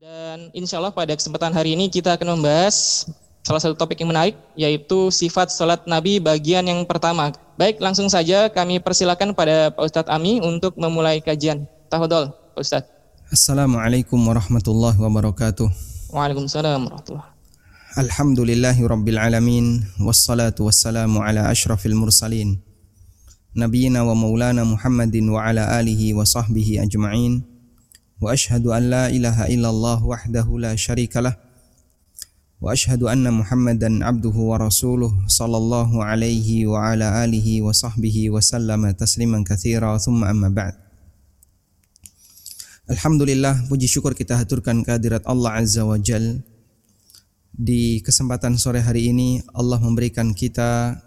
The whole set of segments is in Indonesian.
Dan Insya Allah pada kesempatan hari ini kita akan membahas salah satu topik yang menarik yaitu sifat sholat Nabi bagian yang pertama. Baik, langsung saja kami persilakan pada Pak Ustadz Ami untuk memulai kajian. Tafadol, Pak Ustadz. Assalamualaikum warahmatullahi wabarakatuh. Waalaikumsalam warahmatullahi Alhamdulillahi rabbil alamin wassalatu wassalamu ala ashrafil mursalin nabiyina wa maulana Muhammadin wa ala alihi wa sahbihi ajma'in wa ashhadu an la ilaha illallah wahdahu la syarikalah abduhu wa rasuluh sallallahu alaihi wa ala alihi wa sahbihi wa sallama tasliman katsira thumma amma ba'd. Alhamdulillah puji syukur kita haturkan kehadirat Allah Azza wa Jal. Di kesempatan sore hari ini Allah memberikan kita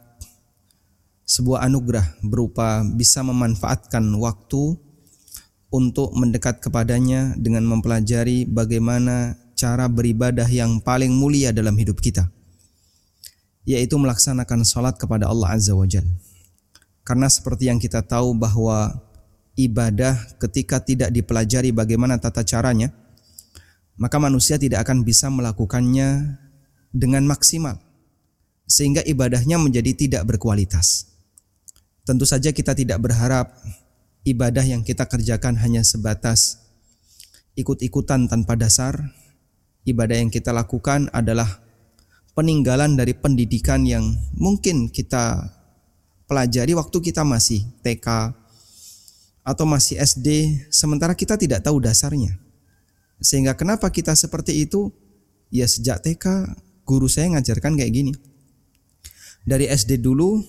sebuah anugerah berupa bisa memanfaatkan waktu untuk mendekat kepadanya dengan mempelajari bagaimana cara beribadah yang paling mulia dalam hidup kita yaitu melaksanakan salat kepada Allah Azza wa Jal. Karena seperti yang kita tahu bahwa ibadah ketika tidak dipelajari bagaimana tata caranya, maka manusia tidak akan bisa melakukannya dengan maksimal sehingga ibadahnya menjadi tidak berkualitas. Tentu saja kita tidak berharap ibadah yang kita kerjakan hanya sebatas ikut-ikutan tanpa dasar. Ibadah yang kita lakukan adalah peninggalan dari pendidikan yang mungkin kita pelajari waktu kita masih TK atau masih SD sementara kita tidak tahu dasarnya. Sehingga kenapa kita seperti itu? Ya sejak TK guru saya ngajarkan kayak gini. Dari SD dulu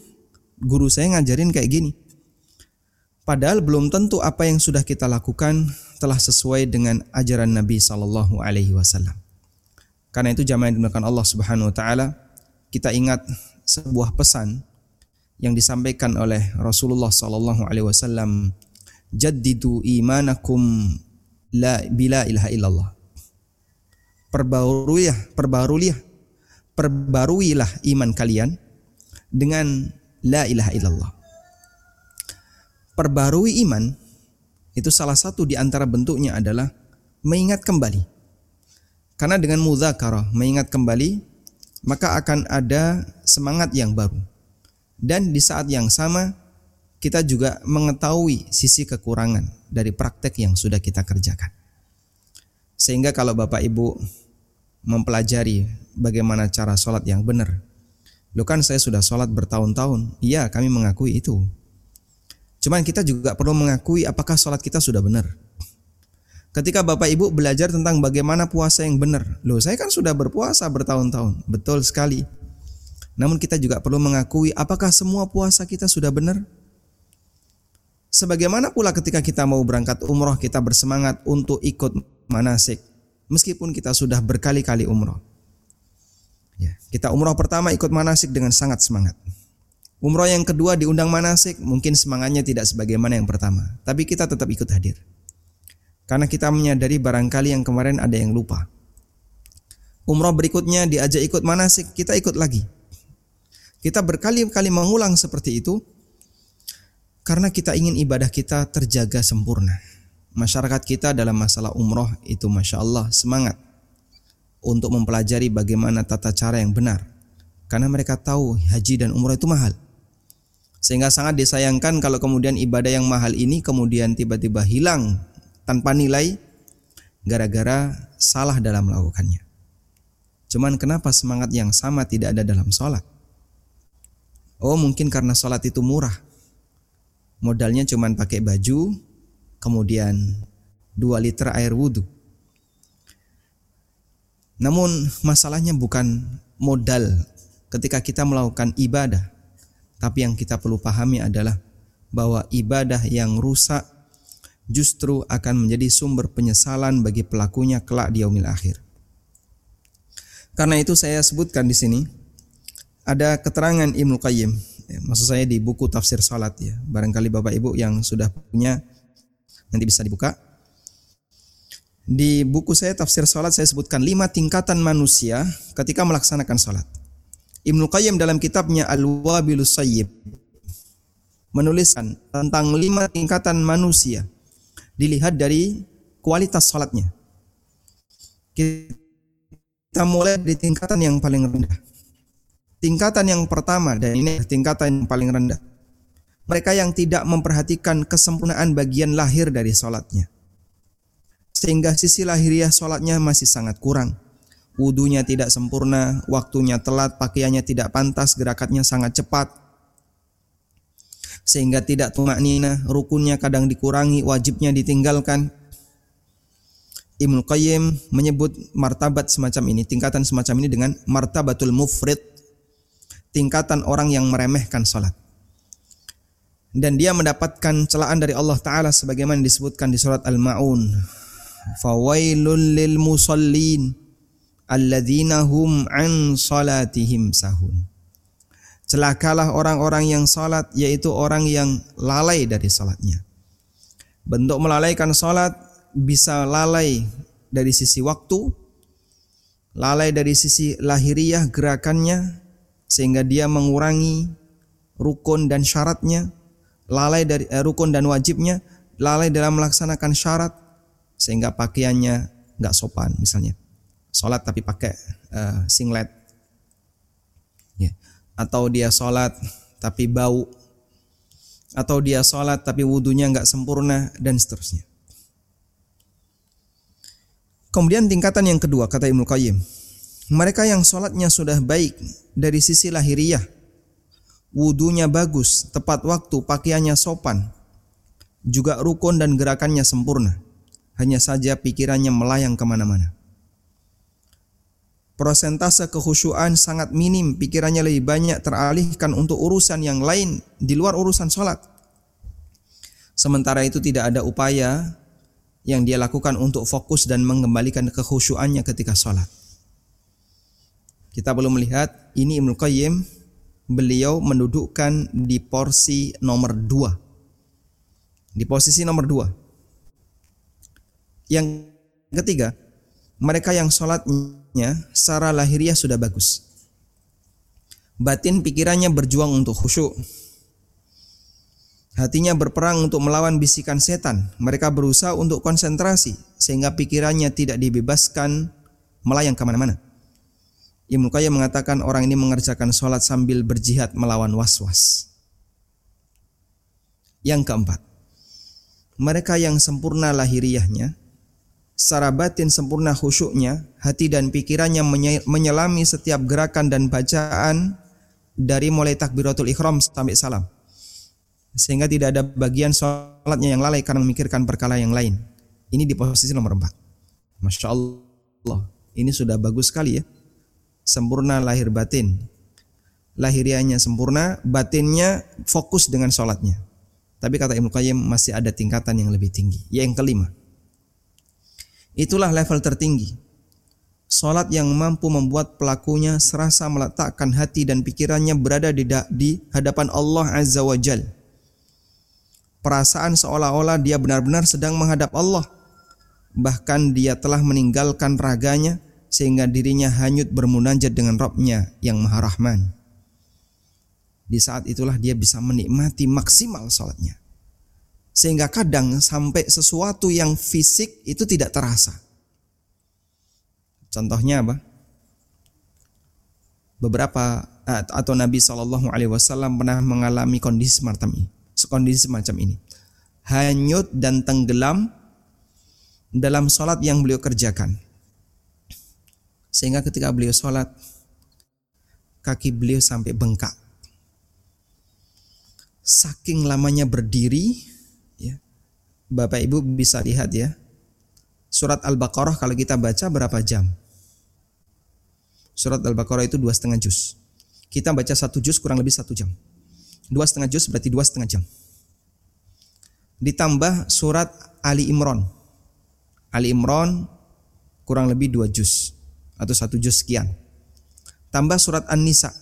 guru saya ngajarin kayak gini. Padahal belum tentu apa yang sudah kita lakukan telah sesuai dengan ajaran Nabi Shallallahu Alaihi Wasallam. Karena itu jamaah yang dimuliakan Allah Subhanahu Wa Taala, kita ingat sebuah pesan yang disampaikan oleh Rasulullah Shallallahu Alaihi Wasallam, jaddidu imanakum la bila ilaha illallah. Perbaruilah, perbaruilah, perbaruilah iman kalian dengan la ilaha illallah. Perbarui iman itu salah satu di antara bentuknya adalah mengingat kembali. Karena dengan mudzakarah, mengingat kembali, maka akan ada semangat yang baru. Dan di saat yang sama kita juga mengetahui sisi kekurangan dari praktek yang sudah kita kerjakan. Sehingga kalau Bapak Ibu mempelajari bagaimana cara sholat yang benar, Lo kan saya sudah sholat bertahun-tahun. Iya, kami mengakui itu. Cuman kita juga perlu mengakui apakah sholat kita sudah benar. Ketika Bapak Ibu belajar tentang bagaimana puasa yang benar. Loh, saya kan sudah berpuasa bertahun-tahun. Betul sekali. Namun kita juga perlu mengakui apakah semua puasa kita sudah benar. Sebagaimana pula ketika kita mau berangkat umroh, kita bersemangat untuk ikut manasik. Meskipun kita sudah berkali-kali umroh. Ya, kita umroh pertama ikut manasik dengan sangat semangat. Umroh yang kedua diundang manasik, mungkin semangatnya tidak sebagaimana yang pertama, tapi kita tetap ikut hadir. Karena kita menyadari barangkali yang kemarin ada yang lupa. Umroh berikutnya diajak ikut manasik, kita ikut lagi. Kita berkali-kali mengulang seperti itu karena kita ingin ibadah kita terjaga sempurna. Masyarakat kita dalam masalah umroh itu masya Allah semangat untuk mempelajari bagaimana tata cara yang benar. Karena mereka tahu haji dan umrah itu mahal. Sehingga sangat disayangkan kalau kemudian ibadah yang mahal ini kemudian tiba-tiba hilang tanpa nilai gara-gara salah dalam melakukannya. Cuman kenapa semangat yang sama tidak ada dalam sholat? Oh mungkin karena sholat itu murah. Modalnya cuman pakai baju, kemudian 2 liter air wudhu. Namun masalahnya bukan modal ketika kita melakukan ibadah. Tapi yang kita perlu pahami adalah bahwa ibadah yang rusak justru akan menjadi sumber penyesalan bagi pelakunya kelak di yaumil akhir. Karena itu saya sebutkan di sini ada keterangan Ibnu Qayyim Ya, maksud saya di buku tafsir salat ya. Barangkali Bapak Ibu yang sudah punya nanti bisa dibuka. Di buku saya tafsir salat saya sebutkan lima tingkatan manusia ketika melaksanakan salat. Ibnu Qayyim dalam kitabnya Al-Wabilus Sayyib menuliskan tentang lima tingkatan manusia dilihat dari kualitas salatnya. Kita mulai di tingkatan yang paling rendah. Tingkatan yang pertama dan ini tingkatan yang paling rendah. Mereka yang tidak memperhatikan kesempurnaan bagian lahir dari sholatnya. Sehingga sisi lahiriah sholatnya masih sangat kurang. Wudhunya tidak sempurna, waktunya telat, pakaiannya tidak pantas, gerakannya sangat cepat. Sehingga tidak tumak nina, rukunnya kadang dikurangi, wajibnya ditinggalkan. Ibnu Qayyim menyebut martabat semacam ini, tingkatan semacam ini dengan martabatul mufrid tingkatan orang yang meremehkan salat. Dan dia mendapatkan celaan dari Allah Ta'ala sebagaimana disebutkan di surat Al-Ma'un. Fawailul lil musallin alladzina hum an salatihim sahun. Celakalah orang-orang yang salat yaitu orang yang lalai dari salatnya. Bentuk melalaikan salat bisa lalai dari sisi waktu, lalai dari sisi lahiriah gerakannya, sehingga dia mengurangi rukun dan syaratnya, lalai dari eh, rukun dan wajibnya, lalai dalam melaksanakan syarat sehingga pakaiannya nggak sopan misalnya. Sholat tapi pakai uh, singlet. Ya. Atau dia sholat tapi bau. Atau dia sholat tapi wudhunya nggak sempurna dan seterusnya. Kemudian tingkatan yang kedua kata Ibnu Qayyim mereka yang sholatnya sudah baik dari sisi lahiriah, wudhunya bagus, tepat waktu, pakaiannya sopan, juga rukun dan gerakannya sempurna. Hanya saja pikirannya melayang ke mana-mana. Prosentase kehusuan sangat minim, pikirannya lebih banyak teralihkan untuk urusan yang lain di luar urusan sholat. Sementara itu tidak ada upaya yang dia lakukan untuk fokus dan mengembalikan kehusuannya ketika sholat. Kita belum melihat ini Ibnu Qayyim beliau mendudukkan di porsi nomor dua. Di posisi nomor dua. Yang ketiga, mereka yang sholatnya secara lahiriah sudah bagus. Batin pikirannya berjuang untuk khusyuk. Hatinya berperang untuk melawan bisikan setan. Mereka berusaha untuk konsentrasi sehingga pikirannya tidak dibebaskan melayang ke mana-mana. Ibnu Qayyim mengatakan orang ini mengerjakan sholat sambil berjihad melawan was-was. Yang keempat, mereka yang sempurna lahiriahnya, secara batin sempurna khusyuknya, hati dan pikirannya menyelami setiap gerakan dan bacaan dari mulai takbiratul ikhram sampai salam. Sehingga tidak ada bagian sholatnya yang lalai karena memikirkan perkara yang lain. Ini di posisi nomor empat. Masya Allah, ini sudah bagus sekali ya sempurna lahir batin. Lahiriahnya sempurna, batinnya fokus dengan sholatnya. Tapi kata Ibnu Qayyim masih ada tingkatan yang lebih tinggi. Yang kelima, itulah level tertinggi. Sholat yang mampu membuat pelakunya serasa meletakkan hati dan pikirannya berada di, di hadapan Allah Azza wa Jal. Perasaan seolah-olah dia benar-benar sedang menghadap Allah. Bahkan dia telah meninggalkan raganya sehingga dirinya hanyut bermunajat dengan Robnya yang Maha Rahman. Di saat itulah dia bisa menikmati maksimal sholatnya. Sehingga kadang sampai sesuatu yang fisik itu tidak terasa. Contohnya apa? Beberapa eh, atau Nabi Shallallahu Alaihi Wasallam pernah mengalami kondisi semacam ini, kondisi semacam ini, hanyut dan tenggelam dalam sholat yang beliau kerjakan. Sehingga ketika beliau sholat, kaki beliau sampai bengkak. Saking lamanya berdiri, Bapak Ibu bisa lihat ya, surat Al-Baqarah kalau kita baca berapa jam? Surat Al-Baqarah itu dua setengah juz. Kita baca satu juz kurang lebih satu jam. Dua setengah juz berarti dua setengah jam. Ditambah surat Ali Imran. Ali Imran kurang lebih dua juz atau satu juz sekian. Tambah surat An-Nisa.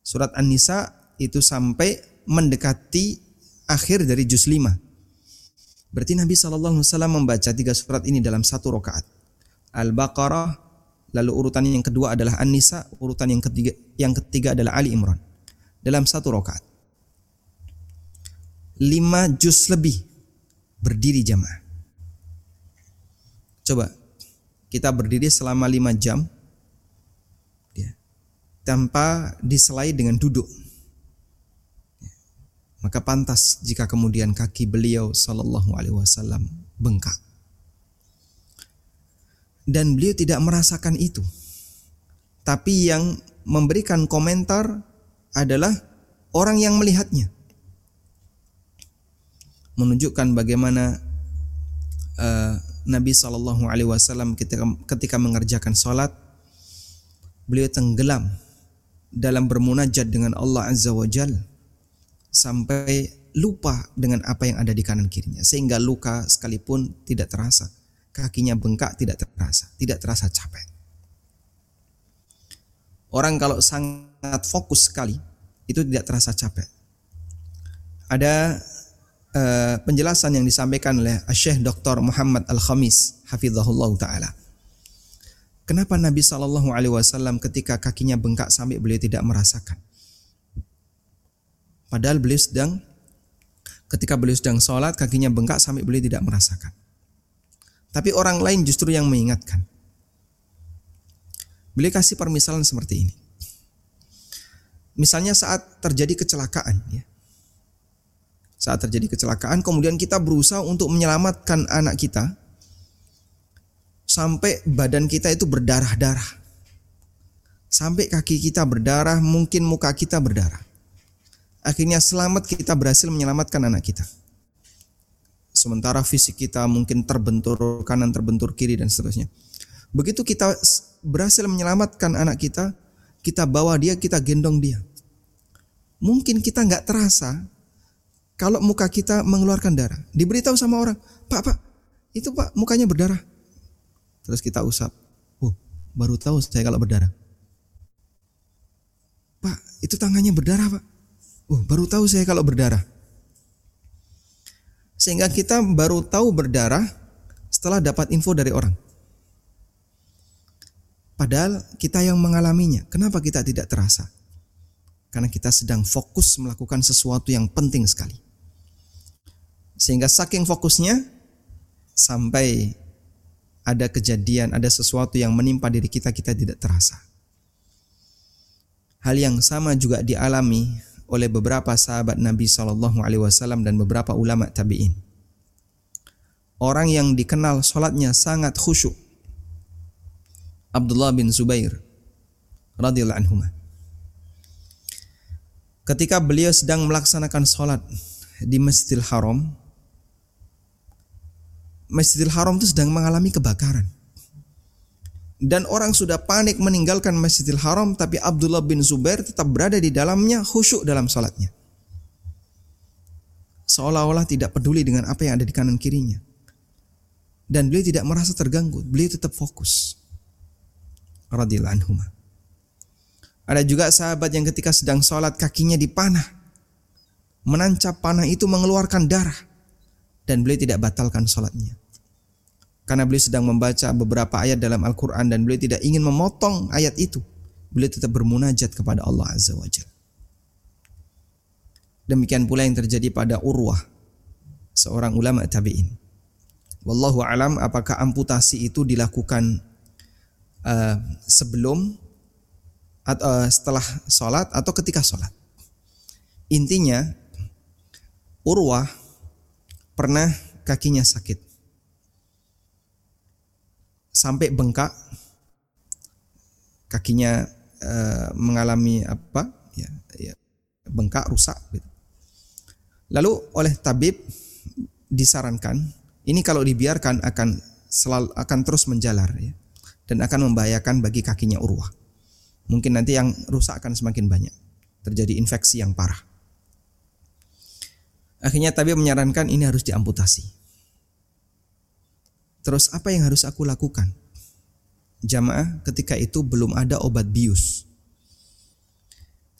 Surat An-Nisa itu sampai mendekati akhir dari juz 5. Berarti Nabi SAW membaca tiga surat ini dalam satu rakaat. Al-Baqarah, lalu urutan yang kedua adalah An-Nisa, urutan yang ketiga yang ketiga adalah Ali Imran. Dalam satu rakaat. Lima juz lebih berdiri jamaah. Coba kita berdiri selama lima jam ya, tanpa diselai dengan duduk. Maka pantas jika kemudian kaki beliau Sallallahu Alaihi Wasallam bengkak. Dan beliau tidak merasakan itu. Tapi yang memberikan komentar adalah orang yang melihatnya menunjukkan bagaimana uh, Nabi Shallallahu Alaihi Wasallam ketika ketika mengerjakan sholat beliau tenggelam dalam bermunajat dengan Allah Azza wa Jal sampai lupa dengan apa yang ada di kanan kirinya sehingga luka sekalipun tidak terasa kakinya bengkak tidak terasa tidak terasa capek orang kalau sangat fokus sekali itu tidak terasa capek ada uh, penjelasan yang disampaikan oleh Syekh Dr. Muhammad Al-Khamis hafizahullah taala. Kenapa Nabi wasallam ketika kakinya bengkak sampai beliau tidak merasakan? Padahal beliau sedang ketika beliau sedang sholat kakinya bengkak sampai beliau tidak merasakan. Tapi orang lain justru yang mengingatkan. Beliau kasih permisalan seperti ini. Misalnya saat terjadi kecelakaan ya saat terjadi kecelakaan kemudian kita berusaha untuk menyelamatkan anak kita sampai badan kita itu berdarah-darah sampai kaki kita berdarah mungkin muka kita berdarah akhirnya selamat kita berhasil menyelamatkan anak kita sementara fisik kita mungkin terbentur kanan terbentur kiri dan seterusnya begitu kita berhasil menyelamatkan anak kita kita bawa dia kita gendong dia mungkin kita nggak terasa kalau muka kita mengeluarkan darah. Diberitahu sama orang, Pak, Pak, itu Pak mukanya berdarah. Terus kita usap. Oh, baru tahu saya kalau berdarah. Pak, itu tangannya berdarah Pak. Oh, baru tahu saya kalau berdarah. Sehingga kita baru tahu berdarah setelah dapat info dari orang. Padahal kita yang mengalaminya, kenapa kita tidak terasa? Karena kita sedang fokus melakukan sesuatu yang penting sekali. Sehingga saking fokusnya sampai ada kejadian, ada sesuatu yang menimpa diri kita, kita tidak terasa. Hal yang sama juga dialami oleh beberapa sahabat Nabi Shallallahu Alaihi Wasallam dan beberapa ulama tabiin. Orang yang dikenal sholatnya sangat khusyuk. Abdullah bin Zubair radhiyallahu anhu. Ketika beliau sedang melaksanakan sholat di Masjidil Haram, Masjidil Haram itu sedang mengalami kebakaran. Dan orang sudah panik meninggalkan Masjidil Haram tapi Abdullah bin Zubair tetap berada di dalamnya khusyuk dalam salatnya. Seolah-olah tidak peduli dengan apa yang ada di kanan kirinya. Dan beliau tidak merasa terganggu, beliau tetap fokus. Radhiyallahu. Ada juga sahabat yang ketika sedang sholat kakinya dipanah. Menancap panah itu mengeluarkan darah. Dan beliau tidak batalkan sholatnya karena beliau sedang membaca beberapa ayat dalam Al-Quran dan beliau tidak ingin memotong ayat itu. Beliau tetap bermunajat kepada Allah Azza wa Jalla. Demikian pula yang terjadi pada Urwah, seorang ulama tabi'in. Wallahu alam apakah amputasi itu dilakukan uh, sebelum atau uh, setelah sholat atau ketika sholat. Intinya Urwah pernah kakinya sakit sampai bengkak kakinya e, mengalami apa ya, ya bengkak rusak gitu. Lalu oleh tabib disarankan ini kalau dibiarkan akan selalu akan terus menjalar ya dan akan membahayakan bagi kakinya Urwah. Mungkin nanti yang rusak akan semakin banyak. Terjadi infeksi yang parah. Akhirnya tabib menyarankan ini harus diamputasi. Terus apa yang harus aku lakukan? Jamaah ketika itu belum ada obat bius.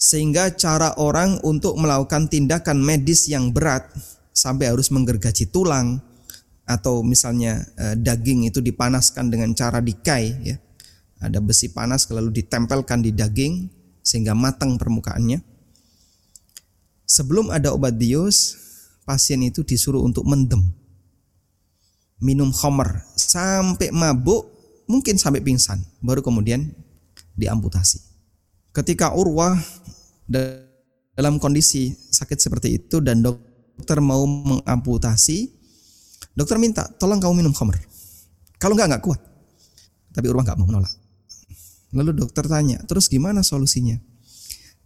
Sehingga cara orang untuk melakukan tindakan medis yang berat sampai harus menggergaji tulang atau misalnya eh, daging itu dipanaskan dengan cara dikai ya. Ada besi panas lalu ditempelkan di daging sehingga matang permukaannya. Sebelum ada obat bius, pasien itu disuruh untuk mendem. Minum homer sampai mabuk, mungkin sampai pingsan, baru kemudian diamputasi. Ketika Urwah dalam kondisi sakit seperti itu dan dokter mau mengamputasi, dokter minta tolong kamu minum homer. Kalau enggak enggak kuat. Tapi Urwah enggak mau menolak. Lalu dokter tanya, terus gimana solusinya?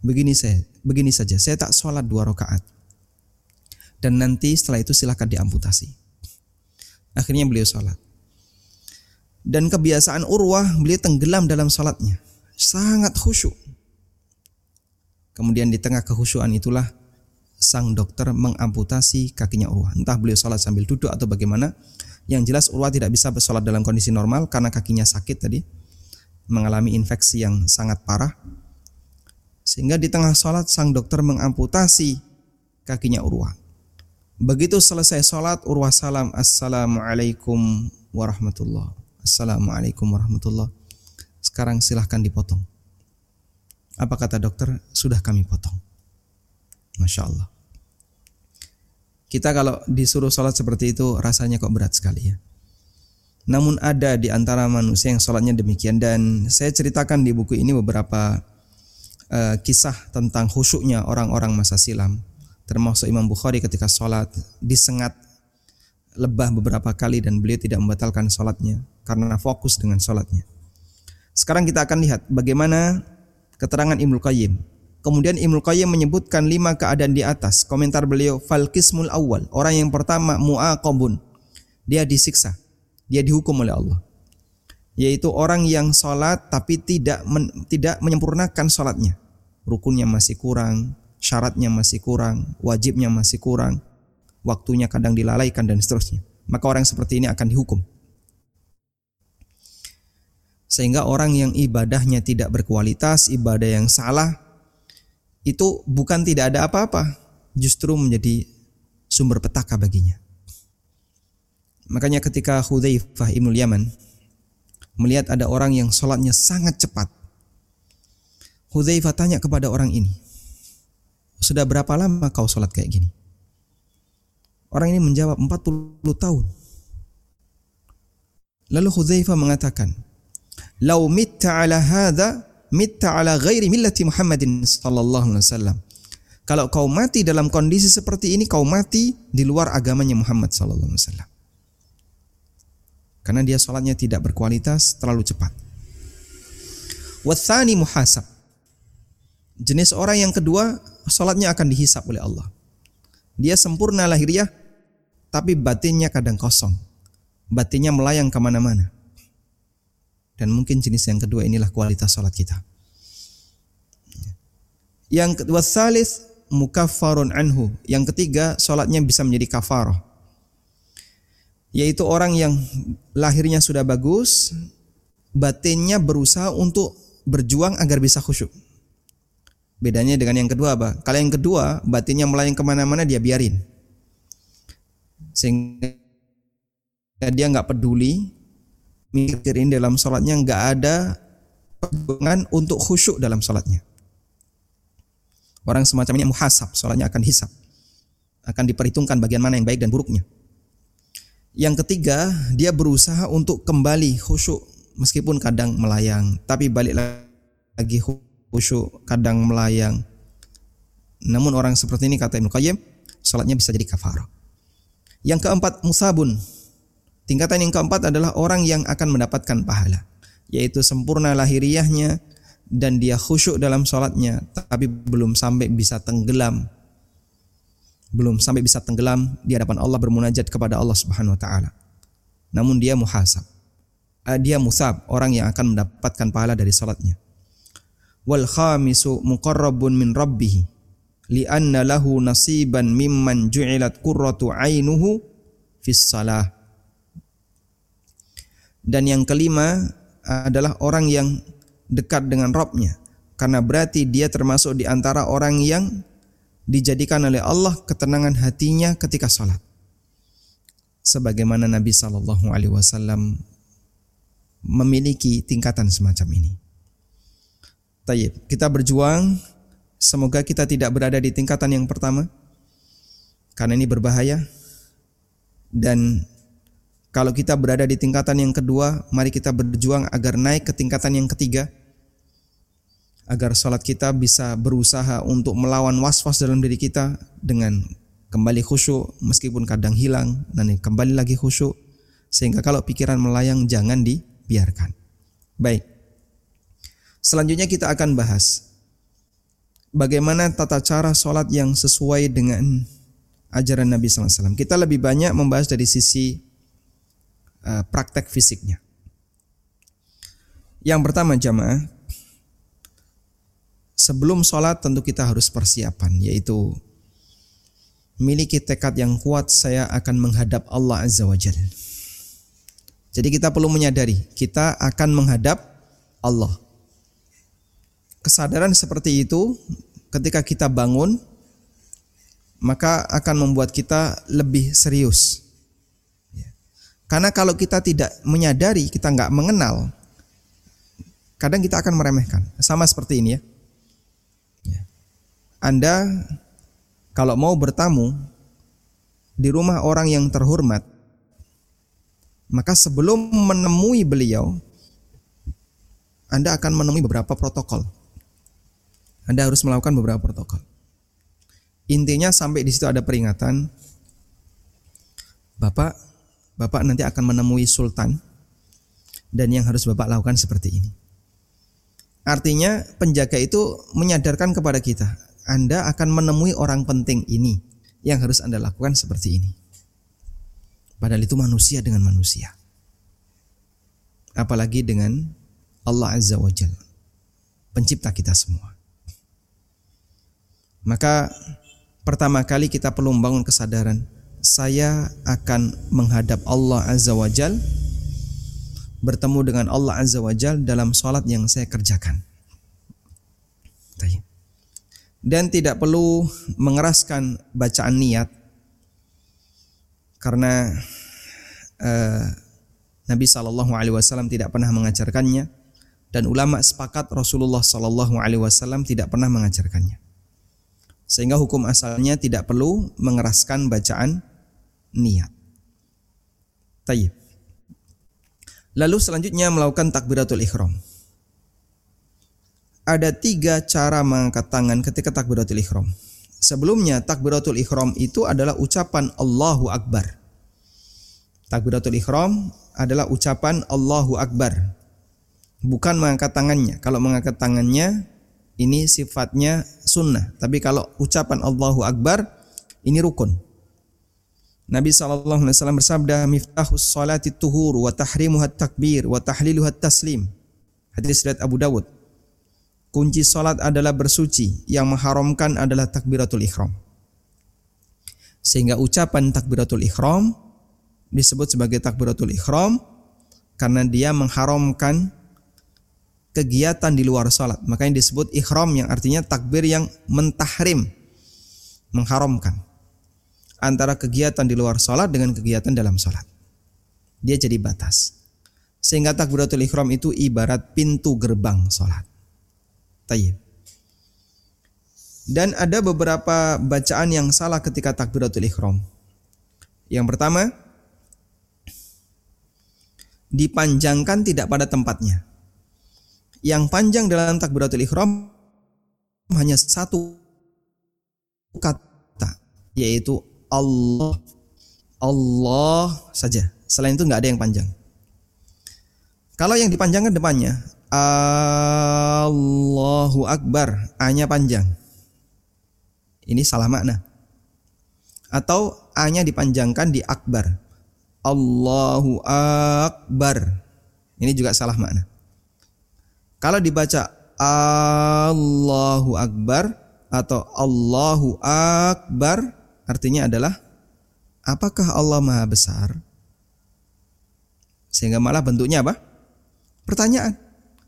Begini saya, begini saja, saya tak sholat dua rakaat. Dan nanti setelah itu silahkan diamputasi. Akhirnya beliau sholat. Dan kebiasaan Urwah, beliau tenggelam dalam sholatnya. Sangat khusyuk. Kemudian di tengah kehusuan itulah sang dokter mengamputasi kakinya Urwah. Entah beliau sholat sambil duduk atau bagaimana. Yang jelas Urwah tidak bisa bersolat dalam kondisi normal karena kakinya sakit tadi mengalami infeksi yang sangat parah. Sehingga di tengah sholat sang dokter mengamputasi kakinya Urwah. Begitu selesai sholat Urwah salam Assalamualaikum warahmatullah. Assalamualaikum warahmatullah. Sekarang silahkan dipotong. Apa kata dokter? Sudah kami potong. Masya Allah. Kita kalau disuruh sholat seperti itu rasanya kok berat sekali ya. Namun ada di antara manusia yang sholatnya demikian. Dan saya ceritakan di buku ini beberapa uh, kisah tentang khusyuknya orang-orang masa silam termasuk Imam Bukhari ketika sholat disengat lebah beberapa kali dan beliau tidak membatalkan sholatnya karena fokus dengan sholatnya. Sekarang kita akan lihat bagaimana keterangan Ibnu Qayyim. Kemudian Ibnu Qayyim menyebutkan lima keadaan di atas. Komentar beliau, fal kismul awal. Orang yang pertama mu'aqabun. Dia disiksa dia dihukum oleh Allah. Yaitu orang yang sholat tapi tidak men, tidak menyempurnakan sholatnya. Rukunnya masih kurang, syaratnya masih kurang, wajibnya masih kurang, waktunya kadang dilalaikan dan seterusnya. Maka orang seperti ini akan dihukum. Sehingga orang yang ibadahnya tidak berkualitas, ibadah yang salah, itu bukan tidak ada apa-apa, justru menjadi sumber petaka baginya. Makanya ketika Hudzaifah Ibnu Yaman melihat ada orang yang sholatnya sangat cepat. Hudzaifah tanya kepada orang ini, sudah berapa lama kau sholat kayak gini? Orang ini menjawab 40 tahun. Lalu Hudzaifah mengatakan, "Lau mitta ala hadha, mitta ala ghairi millati Muhammadin sallallahu alaihi wasallam." Kalau kau mati dalam kondisi seperti ini, kau mati di luar agamanya Muhammad sallallahu alaihi wasallam karena dia sholatnya tidak berkualitas terlalu cepat. Wathani muhasab. Jenis orang yang kedua sholatnya akan dihisap oleh Allah. Dia sempurna lahiriah tapi batinnya kadang kosong. Batinnya melayang ke mana-mana. Dan mungkin jenis yang kedua inilah kualitas sholat kita. Yang kedua salis mukaffarun anhu. Yang ketiga sholatnya bisa menjadi kafarah yaitu orang yang lahirnya sudah bagus, batinnya berusaha untuk berjuang agar bisa khusyuk. Bedanya dengan yang kedua apa? Kalau yang kedua batinnya melayang ke mana-mana dia biarin, sehingga dia nggak peduli, mikirin dalam sholatnya nggak ada perjuangan untuk khusyuk dalam sholatnya. Orang semacam ini muhasab, sholatnya akan hisap, akan diperhitungkan bagian mana yang baik dan buruknya. Yang ketiga, dia berusaha untuk kembali khusyuk meskipun kadang melayang, tapi balik lagi khusyuk, kadang melayang. Namun orang seperti ini kata Ibnu Qayyim, salatnya bisa jadi kafarah. Yang keempat, musabun. Tingkatan yang keempat adalah orang yang akan mendapatkan pahala, yaitu sempurna lahiriahnya dan dia khusyuk dalam sholatnya, tapi belum sampai bisa tenggelam belum sampai bisa tenggelam di hadapan Allah bermunajat kepada Allah Subhanahu wa taala. Namun dia muhasab. Ah, dia musab, orang yang akan mendapatkan pahala dari salatnya. Wal khamisu muqarrabun min rabbih li'anna lahu nasiban mimman ju'ilat qurratu ainuhu fis salah. Dan yang kelima adalah orang yang dekat dengan Robnya. karena berarti dia termasuk di antara orang yang dijadikan oleh Allah ketenangan hatinya ketika sholat. Sebagaimana Nabi Shallallahu Alaihi Wasallam memiliki tingkatan semacam ini. Tayyib, kita berjuang. Semoga kita tidak berada di tingkatan yang pertama, karena ini berbahaya. Dan kalau kita berada di tingkatan yang kedua, mari kita berjuang agar naik ke tingkatan yang ketiga, agar sholat kita bisa berusaha untuk melawan was-was dalam diri kita dengan kembali khusyuk meskipun kadang hilang dan kembali lagi khusyuk sehingga kalau pikiran melayang jangan dibiarkan. Baik. Selanjutnya kita akan bahas bagaimana tata cara sholat yang sesuai dengan ajaran Nabi SAW. Kita lebih banyak membahas dari sisi uh, praktek fisiknya. Yang pertama jamaah, sebelum sholat tentu kita harus persiapan yaitu miliki tekad yang kuat saya akan menghadap Allah Azza wa Jal. Jadi kita perlu menyadari kita akan menghadap Allah. Kesadaran seperti itu ketika kita bangun maka akan membuat kita lebih serius. Ya. Karena kalau kita tidak menyadari, kita nggak mengenal, kadang kita akan meremehkan. Sama seperti ini ya. Anda kalau mau bertamu di rumah orang yang terhormat, maka sebelum menemui beliau, Anda akan menemui beberapa protokol. Anda harus melakukan beberapa protokol. Intinya sampai di situ ada peringatan, Bapak, Bapak nanti akan menemui sultan dan yang harus Bapak lakukan seperti ini. Artinya penjaga itu menyadarkan kepada kita, anda akan menemui orang penting ini yang harus Anda lakukan seperti ini. Padahal itu manusia dengan manusia. Apalagi dengan Allah Azza wa Jalla, pencipta kita semua. Maka pertama kali kita perlu membangun kesadaran, saya akan menghadap Allah Azza wa Jalla, bertemu dengan Allah Azza wa Jalla dalam sholat yang saya kerjakan. Dan tidak perlu mengeraskan bacaan niat karena uh, Nabi Shallallahu Alaihi Wasallam tidak pernah mengajarkannya dan ulama sepakat Rasulullah Shallallahu Alaihi Wasallam tidak pernah mengajarkannya sehingga hukum asalnya tidak perlu mengeraskan bacaan niat. Tayyib. Lalu selanjutnya melakukan takbiratul ikhram ada tiga cara mengangkat tangan ketika takbiratul ikhram. Sebelumnya takbiratul ikhram itu adalah ucapan Allahu Akbar. Takbiratul ikhram adalah ucapan Allahu Akbar. Bukan mengangkat tangannya. Kalau mengangkat tangannya ini sifatnya sunnah. Tapi kalau ucapan Allahu Akbar ini rukun. Nabi SAW bersabda, Miftahus salati tuhur wa tahrimuhat takbir wa tahliluhat taslim. Hadis riwayat Abu Dawud. Kunci salat adalah bersuci, yang mengharamkan adalah takbiratul ihram. Sehingga ucapan takbiratul ihram disebut sebagai takbiratul ihram karena dia mengharamkan kegiatan di luar salat. Makanya disebut ihram yang artinya takbir yang mentahrim, mengharamkan antara kegiatan di luar salat dengan kegiatan dalam salat. Dia jadi batas. Sehingga takbiratul ihram itu ibarat pintu gerbang salat. Tayyib. Dan ada beberapa bacaan yang salah ketika takbiratul ihram. Yang pertama, dipanjangkan tidak pada tempatnya. Yang panjang dalam takbiratul ihram hanya satu kata, yaitu Allah. Allah saja. Selain itu nggak ada yang panjang. Kalau yang dipanjangkan depannya, Allahu Akbar, A-nya panjang. Ini salah makna. Atau A-nya dipanjangkan di Akbar. Allahu Akbar. Ini juga salah makna. Kalau dibaca Allahu Akbar atau Allahu Akbar artinya adalah apakah Allah Maha Besar? Sehingga malah bentuknya apa? Pertanyaan.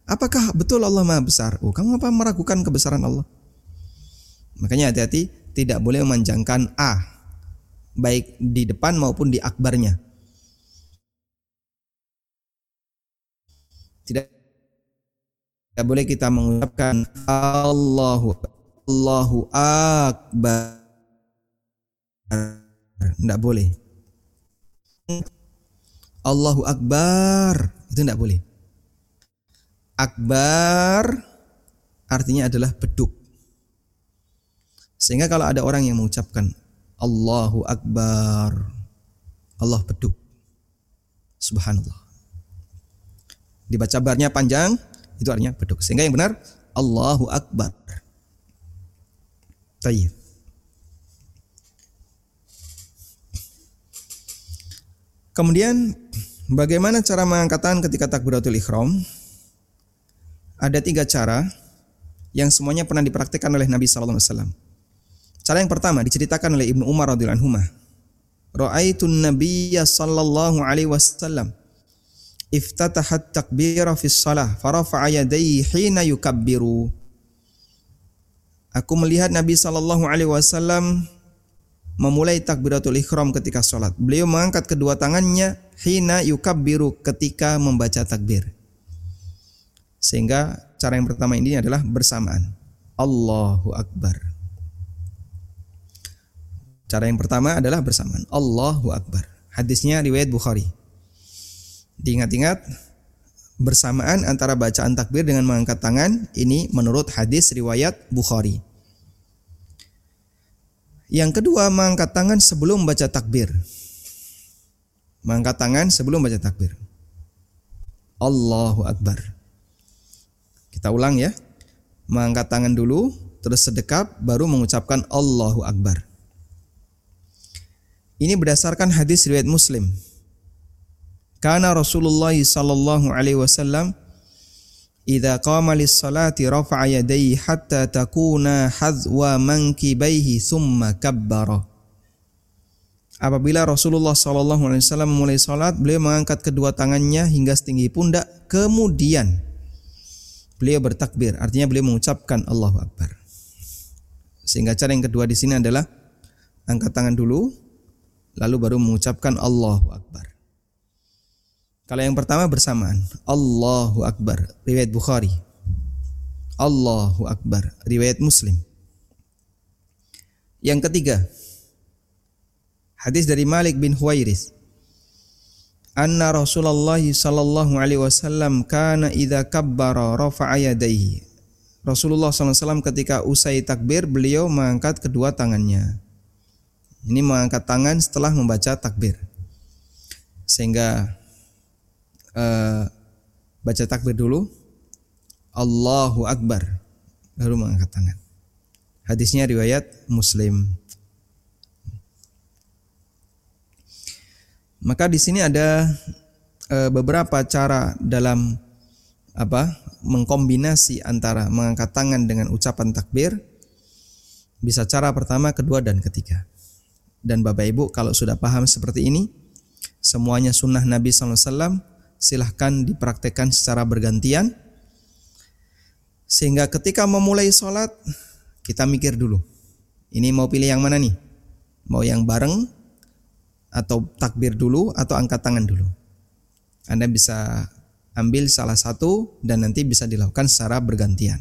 Apakah betul Allah Maha Besar? Oh, kamu apa meragukan kebesaran Allah? Makanya hati-hati tidak boleh memanjangkan A baik di depan maupun di akbarnya. Tidak boleh kita mengucapkan Allahu Allahu Akbar. Tidak boleh. Allahu Akbar itu tidak boleh. Akbar artinya adalah beduk. Sehingga kalau ada orang yang mengucapkan Allahu Akbar, Allah beduk. Subhanallah. Dibaca barnya panjang, itu artinya beduk. Sehingga yang benar Allahu Akbar. Tayyib. Kemudian bagaimana cara mengangkat tangan ketika takbiratul ihram? ada tiga cara yang semuanya pernah dipraktikkan oleh Nabi Sallallahu Alaihi Wasallam. Cara yang pertama diceritakan oleh Ibnu Umar radhiyallahu anhu. Ra'aitun Nabiyya sallallahu alaihi wasallam iftatahat takbira fi shalah farafa'a yadayhi hina yukabbiru. Aku melihat Nabi sallallahu alaihi wasallam memulai takbiratul ihram ketika sholat. Beliau mengangkat kedua tangannya hina yukabbiru ketika membaca takbir. Sehingga cara yang pertama ini adalah bersamaan. Allahu Akbar. Cara yang pertama adalah bersamaan. Allahu Akbar. Hadisnya riwayat Bukhari. Diingat-ingat bersamaan antara bacaan takbir dengan mengangkat tangan ini menurut hadis riwayat Bukhari. Yang kedua mengangkat tangan sebelum baca takbir. Mengangkat tangan sebelum baca takbir. Allahu Akbar. Kita ulang ya. Mengangkat tangan dulu, terus sedekap, baru mengucapkan Allahu Akbar. Ini berdasarkan hadis riwayat Muslim. Karena Rasulullah sallallahu alaihi wasallam idza qama lis-salati rafa'a yadayhi hatta takuna hadwa mankibaihi thumma kabbara. Apabila Rasulullah sallallahu alaihi wasallam memulai salat, beliau mengangkat kedua tangannya hingga setinggi pundak, kemudian beliau bertakbir, artinya beliau mengucapkan Allahu Akbar. Sehingga cara yang kedua di sini adalah angkat tangan dulu, lalu baru mengucapkan Allahu Akbar. Kalau yang pertama bersamaan, Allahu Akbar, riwayat Bukhari. Allahu Akbar, riwayat Muslim. Yang ketiga, hadis dari Malik bin Huwairis anna Rasulullah sallallahu alaihi wasallam kana idza kabbara rafa'a yadayhi. Rasulullah SAW ketika usai takbir beliau mengangkat kedua tangannya. Ini mengangkat tangan setelah membaca takbir. Sehingga uh, baca takbir dulu Allahu Akbar baru mengangkat tangan. Hadisnya riwayat Muslim. Maka di sini ada e, beberapa cara dalam apa? mengkombinasi antara mengangkat tangan dengan ucapan takbir. Bisa cara pertama, kedua dan ketiga. Dan Bapak Ibu kalau sudah paham seperti ini, semuanya sunnah Nabi SAW, silahkan dipraktekkan secara bergantian. Sehingga ketika memulai sholat, kita mikir dulu. Ini mau pilih yang mana nih? Mau yang bareng atau takbir dulu atau angkat tangan dulu. Anda bisa ambil salah satu dan nanti bisa dilakukan secara bergantian.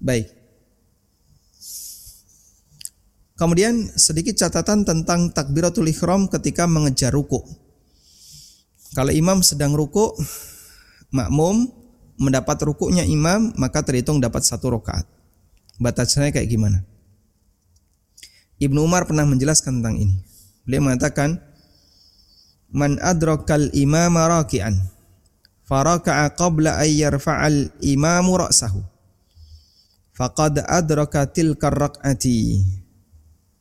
Baik. Kemudian sedikit catatan tentang takbiratul ihram ketika mengejar ruku. Kalau imam sedang ruku, makmum mendapat rukunya imam maka terhitung dapat satu rakaat. Batasnya kayak gimana? Ibnu Umar pernah menjelaskan tentang ini. Beliau mengatakan, "Man adrakal imama raki'an, faraka'a qabla an yarfa'al imamu ra'sahu, faqad adraka tilka rak'ati."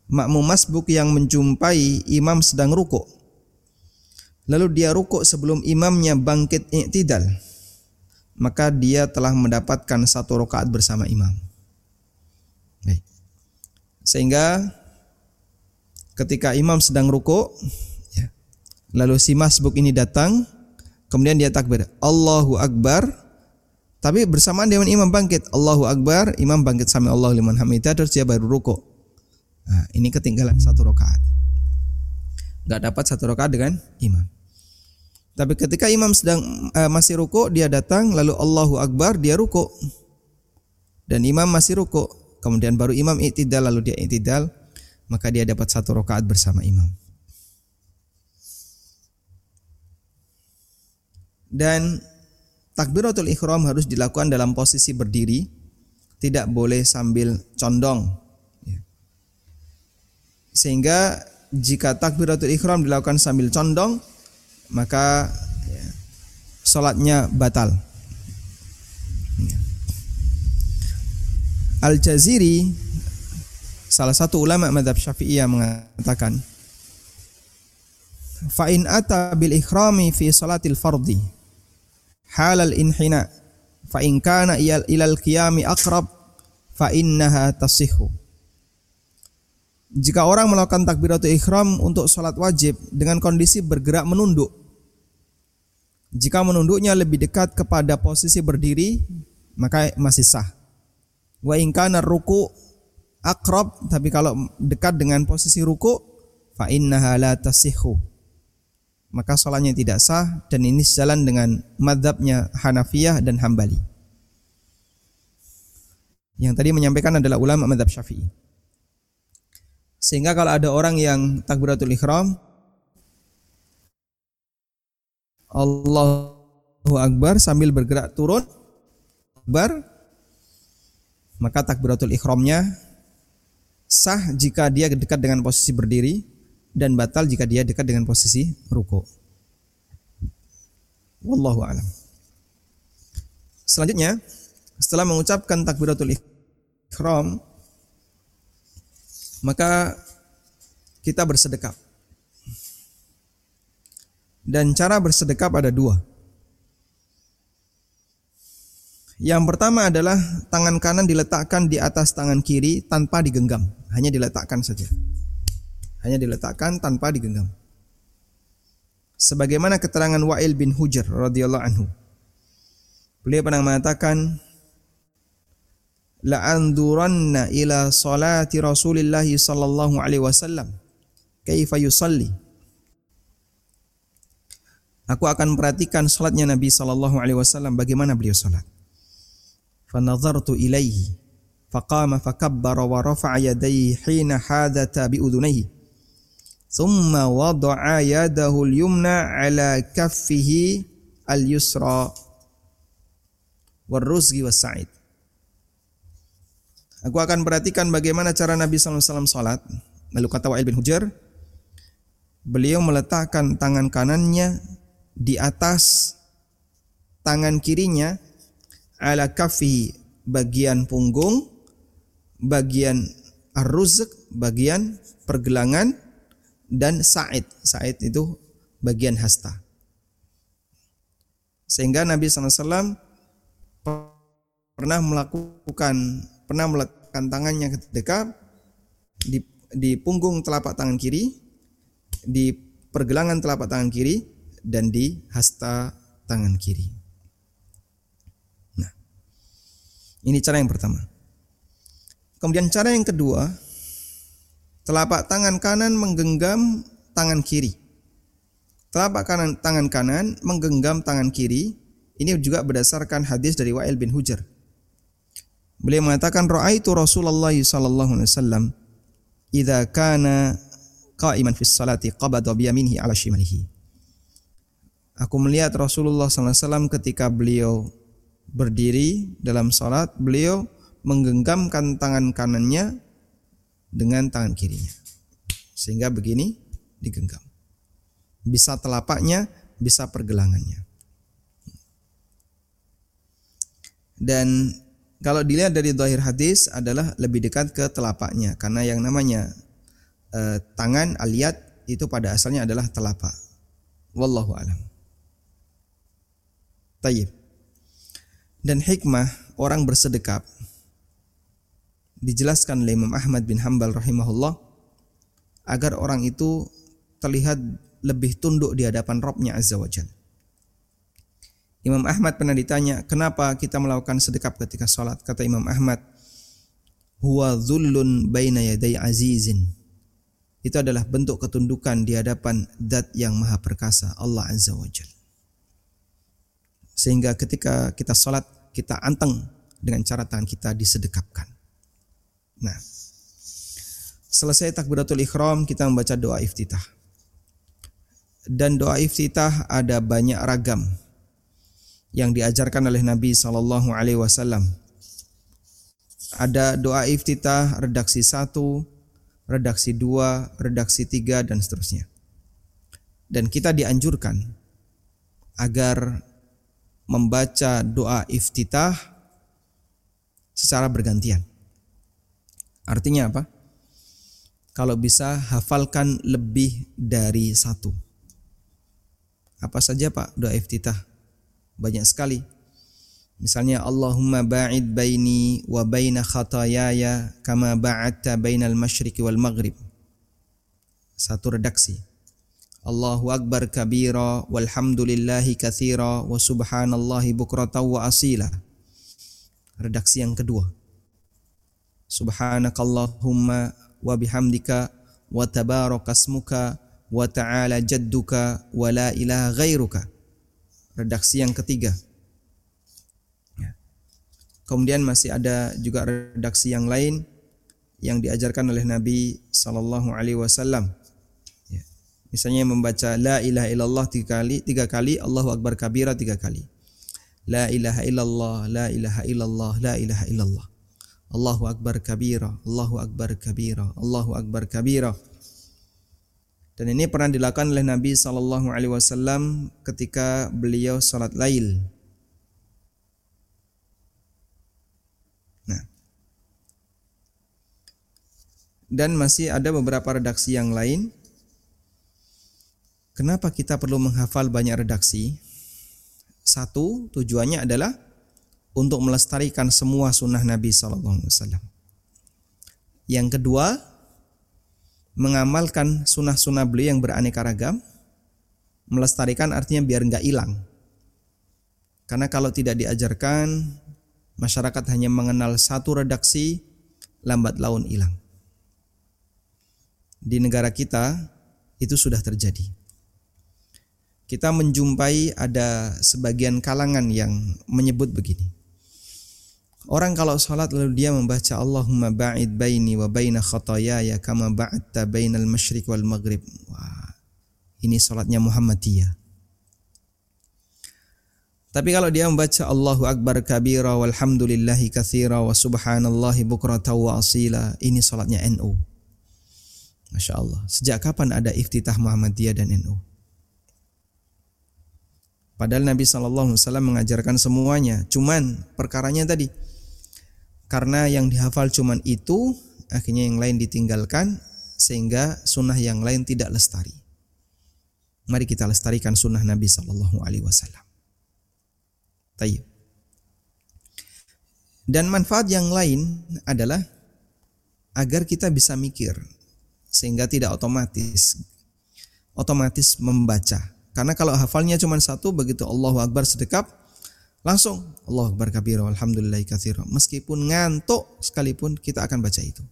Makmum masbuk yang menjumpai imam sedang rukuk. Lalu dia rukuk sebelum imamnya bangkit i'tidal. Maka dia telah mendapatkan satu rakaat bersama imam. Baik. Sehingga ketika imam sedang ruku ya, lalu si masbuk ini datang kemudian dia takbir Allahu Akbar tapi bersamaan dengan imam bangkit Allahu Akbar imam bangkit sami Allah liman hamidah terus dia baru ruko nah, ini ketinggalan satu rakaat nggak dapat satu rakaat dengan imam tapi ketika imam sedang uh, masih ruko dia datang lalu Allahu Akbar dia ruko dan imam masih ruko kemudian baru imam i'tidal lalu dia i'tidal maka dia dapat satu rakaat bersama imam dan takbiratul ikhram harus dilakukan dalam posisi berdiri, tidak boleh sambil condong. Ya. Sehingga jika takbiratul ikhram dilakukan sambil condong, maka ya, sholatnya batal. Ya. Al-Jaziri salah satu ulama madhab syafi'iyah mengatakan Fa'in ata bil ikhrami fi salatil fardi halal inhina fa in kana ilal qiyami aqrab fa innaha tasihhu jika orang melakukan takbiratul ihram untuk sholat wajib dengan kondisi bergerak menunduk jika menunduknya lebih dekat kepada posisi berdiri maka masih sah wa in kana ruku akrab tapi kalau dekat dengan posisi ruku fa innaha la tasihhu maka sholatnya tidak sah dan ini sejalan dengan madhabnya Hanafiyah dan Hambali. Yang tadi menyampaikan adalah ulama madhab Syafi'i. Sehingga kalau ada orang yang takbiratul ihram Allahu Akbar sambil bergerak turun Akbar maka takbiratul ihramnya sah jika dia dekat dengan posisi berdiri dan batal jika dia dekat dengan posisi ruku. Wallahu alam. Selanjutnya, setelah mengucapkan takbiratul ihram, maka kita bersedekap. Dan cara bersedekap ada dua. Yang pertama adalah tangan kanan diletakkan di atas tangan kiri tanpa digenggam, hanya diletakkan saja hanya diletakkan tanpa digenggam. Sebagaimana keterangan Wa'il bin Hujr radhiyallahu anhu. Beliau pernah mengatakan la'anduranna ila salati Rasulillah sallallahu alaihi wasallam kaifa yusalli. Aku akan perhatikan salatnya Nabi sallallahu alaihi wasallam bagaimana beliau salat. Fanadhartu ilaihi faqama fakabbara wa rafa'a yadayhi hina hadata bi udunayhi Thumma wada'a yadahu al-yumna ala kaffihi al-yusra. Aku akan perhatikan bagaimana cara Nabi SAW salat. Lalu kata Wa'il bin Hujar, beliau meletakkan tangan kanannya di atas tangan kirinya ala kafi bagian punggung, bagian ar-ruzq, bagian pergelangan, dan sa'id. Sa'id itu bagian hasta. Sehingga Nabi SAW pernah melakukan pernah meletakkan tangannya ketika di, di punggung telapak tangan kiri, di pergelangan telapak tangan kiri, dan di hasta tangan kiri. Nah, ini cara yang pertama. Kemudian cara yang kedua, Telapak tangan kanan menggenggam tangan kiri. Telapak kanan tangan kanan menggenggam tangan kiri. Ini juga berdasarkan hadis dari Wa'il bin Hujar. Beliau mengatakan raaitu Rasulullah sallallahu alaihi wasallam idza kana qa'iman fi salati qabada bi yaminihi ala shimalihi. Aku melihat Rasulullah SAW ketika beliau berdiri dalam salat, beliau menggenggamkan tangan kanannya dengan tangan kirinya. Sehingga begini digenggam. Bisa telapaknya, bisa pergelangannya. Dan kalau dilihat dari dohir hadis adalah lebih dekat ke telapaknya karena yang namanya eh, tangan aliat itu pada asalnya adalah telapak. Wallahu alam. Tayyib. Dan hikmah orang bersedekap dijelaskan oleh Imam Ahmad bin Hambal rahimahullah agar orang itu terlihat lebih tunduk di hadapan Robnya Azza wa Jal. Imam Ahmad pernah ditanya, kenapa kita melakukan sedekap ketika sholat? Kata Imam Ahmad, huwa dhullun baina yaday azizin. Itu adalah bentuk ketundukan di hadapan dat yang maha perkasa, Allah Azza wa Jal. Sehingga ketika kita sholat, kita anteng dengan cara tangan kita disedekapkan. Nah, selesai takbiratul ikhram, kita membaca doa iftitah. Dan doa iftitah ada banyak ragam yang diajarkan oleh Nabi Shallallahu Alaihi Wasallam. Ada doa iftitah redaksi satu, redaksi dua, redaksi tiga dan seterusnya. Dan kita dianjurkan agar membaca doa iftitah secara bergantian. Artinya apa? Kalau bisa hafalkan lebih dari satu. Apa saja Pak doa iftitah? banyak sekali. Misalnya Allahumma ba'id baini wa baina khatayaya kama ba'adta bainal masyriqi wal maghrib. Satu redaksi. Allahu akbar kabira walhamdulillahi kathira wa subhanallahi bukrata wa asila. Redaksi yang kedua. Subhanakallahumma wa bihamdika wa tabarakasmuka wa ta'ala jadduka wa la ilaha ghairuka redaksi yang ketiga. Ya. Kemudian masih ada juga redaksi yang lain yang diajarkan oleh Nabi Sallallahu Alaihi Wasallam. Ya. Misalnya membaca La ilaha illallah tiga kali, tiga kali, Allahu Akbar kabira tiga kali. La ilaha illallah, la ilaha illallah, la ilaha illallah. Allahu Akbar kabira, Allahu Akbar kabira, Allahu Akbar kabira. Dan ini pernah dilakukan oleh Nabi Shallallahu Alaihi Wasallam ketika beliau sholat lail. Nah, dan masih ada beberapa redaksi yang lain. Kenapa kita perlu menghafal banyak redaksi? Satu, tujuannya adalah untuk melestarikan semua sunnah Nabi Shallallahu Alaihi Wasallam. Yang kedua, mengamalkan sunnah-sunnah beliau yang beraneka ragam, melestarikan artinya biar nggak hilang. Karena kalau tidak diajarkan, masyarakat hanya mengenal satu redaksi, lambat laun hilang. Di negara kita itu sudah terjadi. Kita menjumpai ada sebagian kalangan yang menyebut begini. Orang kalau sholat lalu dia membaca Allahumma ba'id baini wa baina khatayaya kama ba'adta bainal masyriq wal maghrib. Wah, ini sholatnya Muhammadiyah. Tapi kalau dia membaca Allahu Akbar kabira walhamdulillahi kathira wa subhanallahi bukrata wa asila, ini sholatnya NU. Masya Allah. Sejak kapan ada iftitah Muhammadiyah dan NU? Padahal Nabi SAW mengajarkan semuanya. Cuman perkaranya tadi, karena yang dihafal cuman itu, akhirnya yang lain ditinggalkan sehingga sunnah yang lain tidak lestari. Mari kita lestarikan sunnah Nabi Sallallahu Alaihi Wasallam. Dan manfaat yang lain adalah agar kita bisa mikir sehingga tidak otomatis otomatis membaca. Karena kalau hafalnya cuma satu begitu Allahu Akbar sedekap Langsung Allah Akbar kabira alhamdulillah katsira. Meskipun ngantuk sekalipun kita akan baca itu.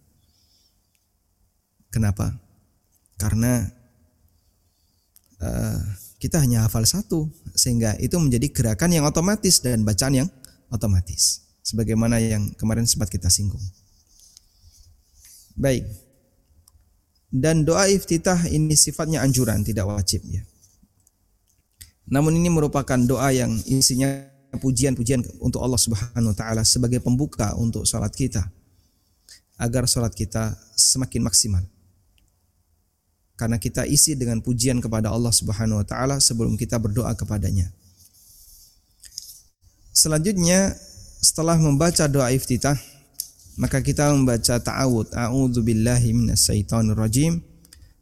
Kenapa? Karena uh, kita hanya hafal satu sehingga itu menjadi gerakan yang otomatis dan bacaan yang otomatis. Sebagaimana yang kemarin sempat kita singgung. Baik. Dan doa iftitah ini sifatnya anjuran, tidak wajib ya. Namun ini merupakan doa yang isinya pujian-pujian untuk Allah Subhanahu wa taala sebagai pembuka untuk salat kita agar salat kita semakin maksimal. Karena kita isi dengan pujian kepada Allah Subhanahu wa taala sebelum kita berdoa kepadanya. Selanjutnya setelah membaca doa iftitah maka kita membaca ta'awud a'udzu billahi minasyaitonir rajim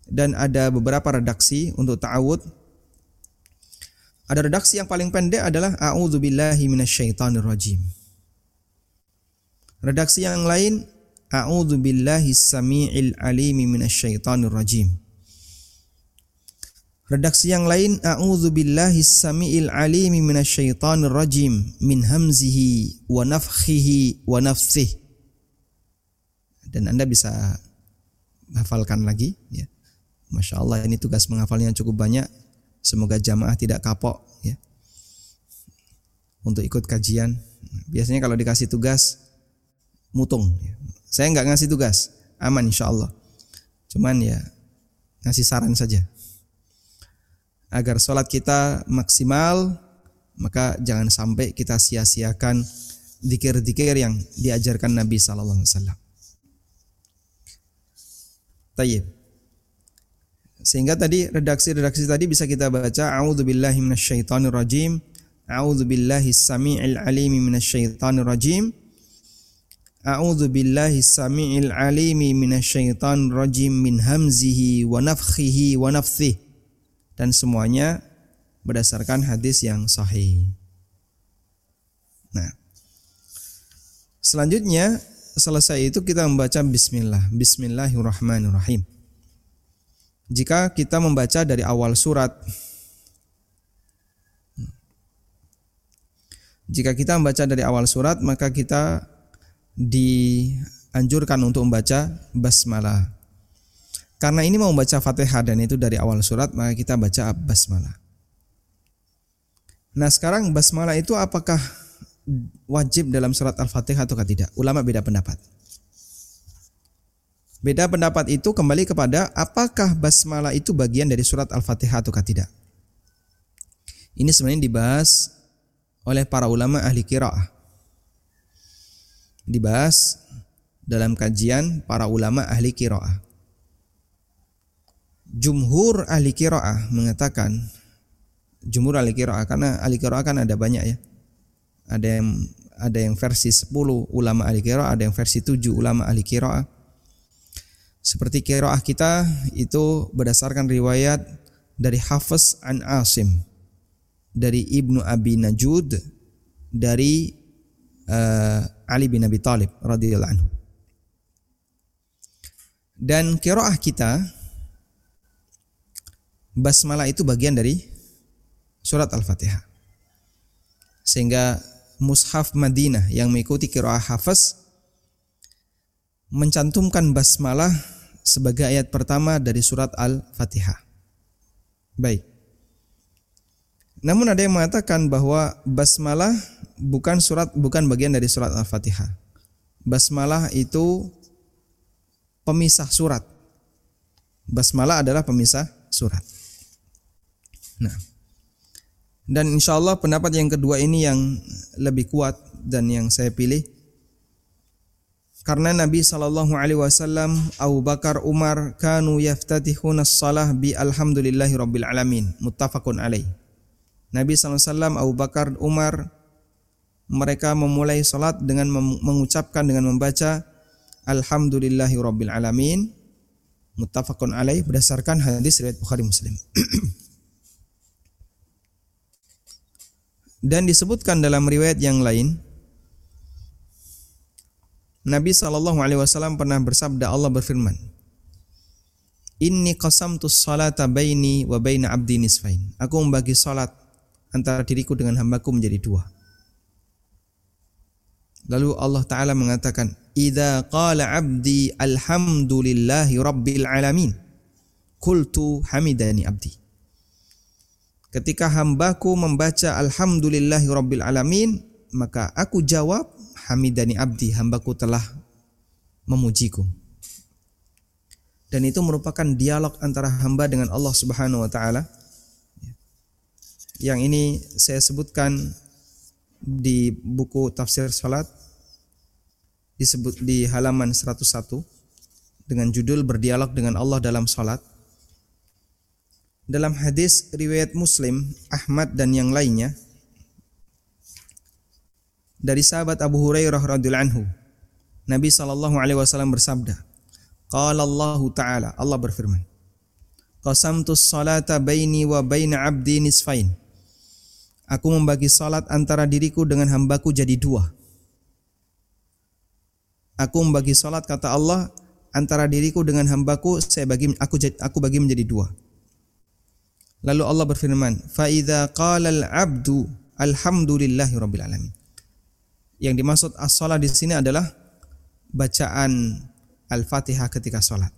dan ada beberapa redaksi untuk ta'awud ada redaksi yang paling pendek adalah a'udzubillahi minasyaitonir rajim. Redaksi yang lain a'udzubillahi samii'il alimi minasyaitonir rajim. Redaksi yang lain A'udzu billahi samiil alimi minasyaitonir rajim min hamzihi wa nafthihi wa nafthih. Dan Anda bisa hafalkan lagi ya. Masya Allah ini tugas menghafalnya cukup banyak. Semoga jamaah tidak kapok ya. Untuk ikut kajian. Biasanya kalau dikasih tugas mutung. Ya. Saya nggak ngasih tugas, aman insya Allah. Cuman ya ngasih saran saja agar sholat kita maksimal maka jangan sampai kita sia-siakan dikir-dikir yang diajarkan Nabi Sallallahu Alaihi. Sehingga tadi redaksi-redaksi tadi bisa kita baca A'udzu billahi minasyaitonir rajim. A'udzu billahi samii'il alimi minasyaitonir rajim. A'udzu billahi samii'il alimi minasyaitonir rajim min hamzihi wa nafthihi wa nafthihi dan semuanya berdasarkan hadis yang sahih. Nah, selanjutnya selesai itu kita membaca bismillah, bismillahirrahmanirrahim. Jika kita membaca dari awal surat Jika kita membaca dari awal surat maka kita dianjurkan untuk membaca basmalah. Karena ini mau baca Fatihah dan itu dari awal surat, maka kita baca basmalah. Nah, sekarang basmalah itu apakah wajib dalam surat Al-Fatihah atau tidak? Ulama beda pendapat. Beda pendapat itu kembali kepada apakah basmalah itu bagian dari surat Al-Fatihah atau tidak. Ini sebenarnya dibahas oleh para ulama ahli kiraah. Dibahas dalam kajian para ulama ahli kiraah jumhur ahli kiroah mengatakan jumhur ahli kiroah karena ahli kiroah kan ada banyak ya ada yang ada yang versi 10 ulama ahli kiroah ada yang versi 7 ulama ahli kiroah seperti kiroah kita itu berdasarkan riwayat dari Hafiz an Asim dari Ibnu Abi Najud dari uh, Ali bin Abi Talib radhiyallahu anhu dan kiroah kita basmalah itu bagian dari surat Al-Fatihah. Sehingga mushaf Madinah yang mengikuti kiraah hafaz mencantumkan basmalah sebagai ayat pertama dari surat Al-Fatihah. Baik. Namun ada yang mengatakan bahwa basmalah bukan surat bukan bagian dari surat Al-Fatihah. Basmalah itu pemisah surat. Basmalah adalah pemisah surat. Nah, dan insya Allah pendapat yang kedua ini yang lebih kuat dan yang saya pilih karena Nabi Shallallahu Alaihi Wasallam, Abu Bakar, Umar kanu yaftatihuna salah bi alhamdulillahi rabbil alamin muttafaqun alaih. Nabi SAW, Abu Bakar, Umar mereka memulai salat dengan mengucapkan dengan membaca alhamdulillahi rabbil alamin muttafaqun alaih berdasarkan hadis riwayat Bukhari Muslim. Dan disebutkan dalam riwayat yang lain Nabi Shallallahu alaihi wasallam pernah bersabda Allah berfirman Inni qasamtu salata baini wa baina abdi nisfain. Aku membagi salat antara diriku dengan hambaku menjadi dua. Lalu Allah Ta'ala mengatakan, Idza qala abdi alhamdulillahi rabbil alamin. Kultu hamidani abdi. Ketika hambaku membaca Alhamdulillahi Rabbil Alamin, maka aku jawab, Hamidani abdi, hambaku telah memujiku. Dan itu merupakan dialog antara hamba dengan Allah Subhanahu wa taala. Yang ini saya sebutkan di buku tafsir salat disebut di halaman 101 dengan judul berdialog dengan Allah dalam salat dalam hadis riwayat Muslim, Ahmad dan yang lainnya dari sahabat Abu Hurairah radhiyallahu anhu. Nabi sallallahu alaihi wasallam bersabda Qala Allah taala Allah berfirman Qasamtu salata baini wa baina abdi nisfain. Aku membagi salat antara diriku dengan hambaku jadi dua. Aku membagi salat kata Allah antara diriku dengan hambaku saya bagi aku aku bagi menjadi dua. Lalu Allah berfirman, "Fa idza qala al-'abdu alhamdulillahi rabbil alamin." Yang dimaksud as-shalah di sini adalah bacaan Al-Fatihah ketika salat.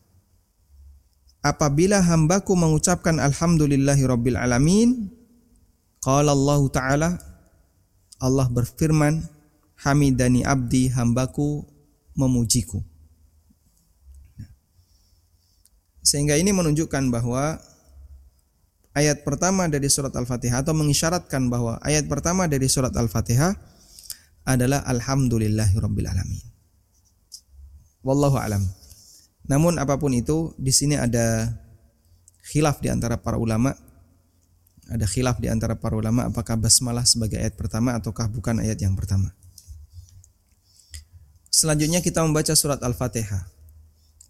Apabila hambaku mengucapkan alhamdulillahi rabbil alamin, qala Allah taala Allah berfirman, hamidani abdi hambaku memujiku. Sehingga ini menunjukkan bahwa ayat pertama dari surat Al-Fatihah atau mengisyaratkan bahwa ayat pertama dari surat Al-Fatihah adalah alhamdulillahirabbil alamin. Wallahu alam. Namun apa pun itu di sini ada khilaf di antara para ulama. Ada khilaf di antara para ulama apakah basmalah sebagai ayat pertama ataukah bukan ayat yang pertama. Selanjutnya kita membaca surat Al-Fatihah.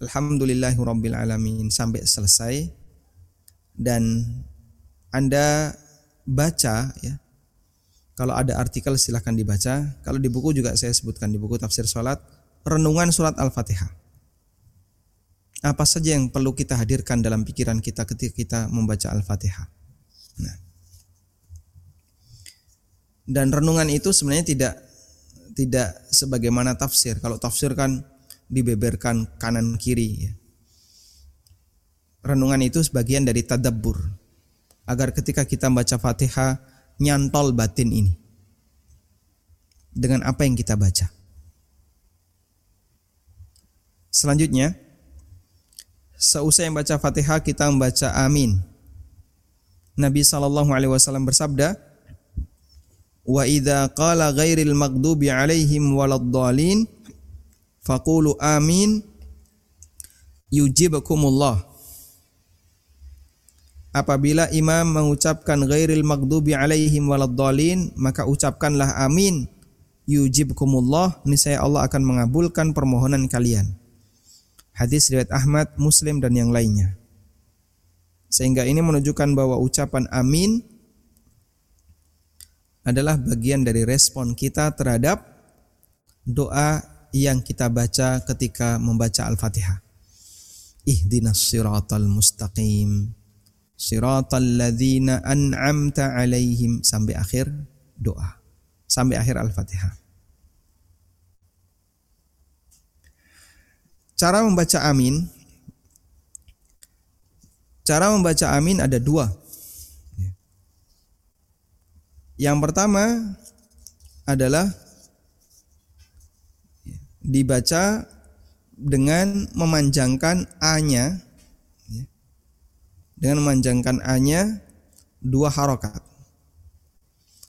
Alhamdulillahirabbil alamin sampai selesai dan anda baca ya. Kalau ada artikel silahkan dibaca. Kalau di buku juga saya sebutkan di buku tafsir salat renungan surat Al-Fatihah. Apa saja yang perlu kita hadirkan dalam pikiran kita ketika kita membaca Al-Fatihah. Nah. Dan renungan itu sebenarnya tidak tidak sebagaimana tafsir. Kalau tafsir kan dibeberkan kanan kiri ya. Renungan itu sebagian dari tadabbur agar ketika kita membaca Fatihah nyantol batin ini dengan apa yang kita baca. Selanjutnya, seusai membaca Fatihah kita membaca amin. Nabi sallallahu alaihi wasallam bersabda, "Wa idza qala ghairil maghdubi alaihim waladdallin faqulu amin yujibakumullah." Apabila imam mengucapkan ghairil maghdubi alaihim waladdallin maka ucapkanlah amin. Yujibkumullah niscaya Allah akan mengabulkan permohonan kalian. Hadis riwayat Ahmad Muslim dan yang lainnya. Sehingga ini menunjukkan bahwa ucapan amin adalah bagian dari respon kita terhadap doa yang kita baca ketika membaca Al-Fatihah. Ihdinas siratal mustaqim siratal ladzina an'amta alaihim sampai akhir doa sampai akhir Al-Fatihah. Cara membaca amin Cara membaca amin ada dua. Yang pertama adalah dibaca dengan memanjangkan a-nya dengan memanjangkan a-nya dua harokat.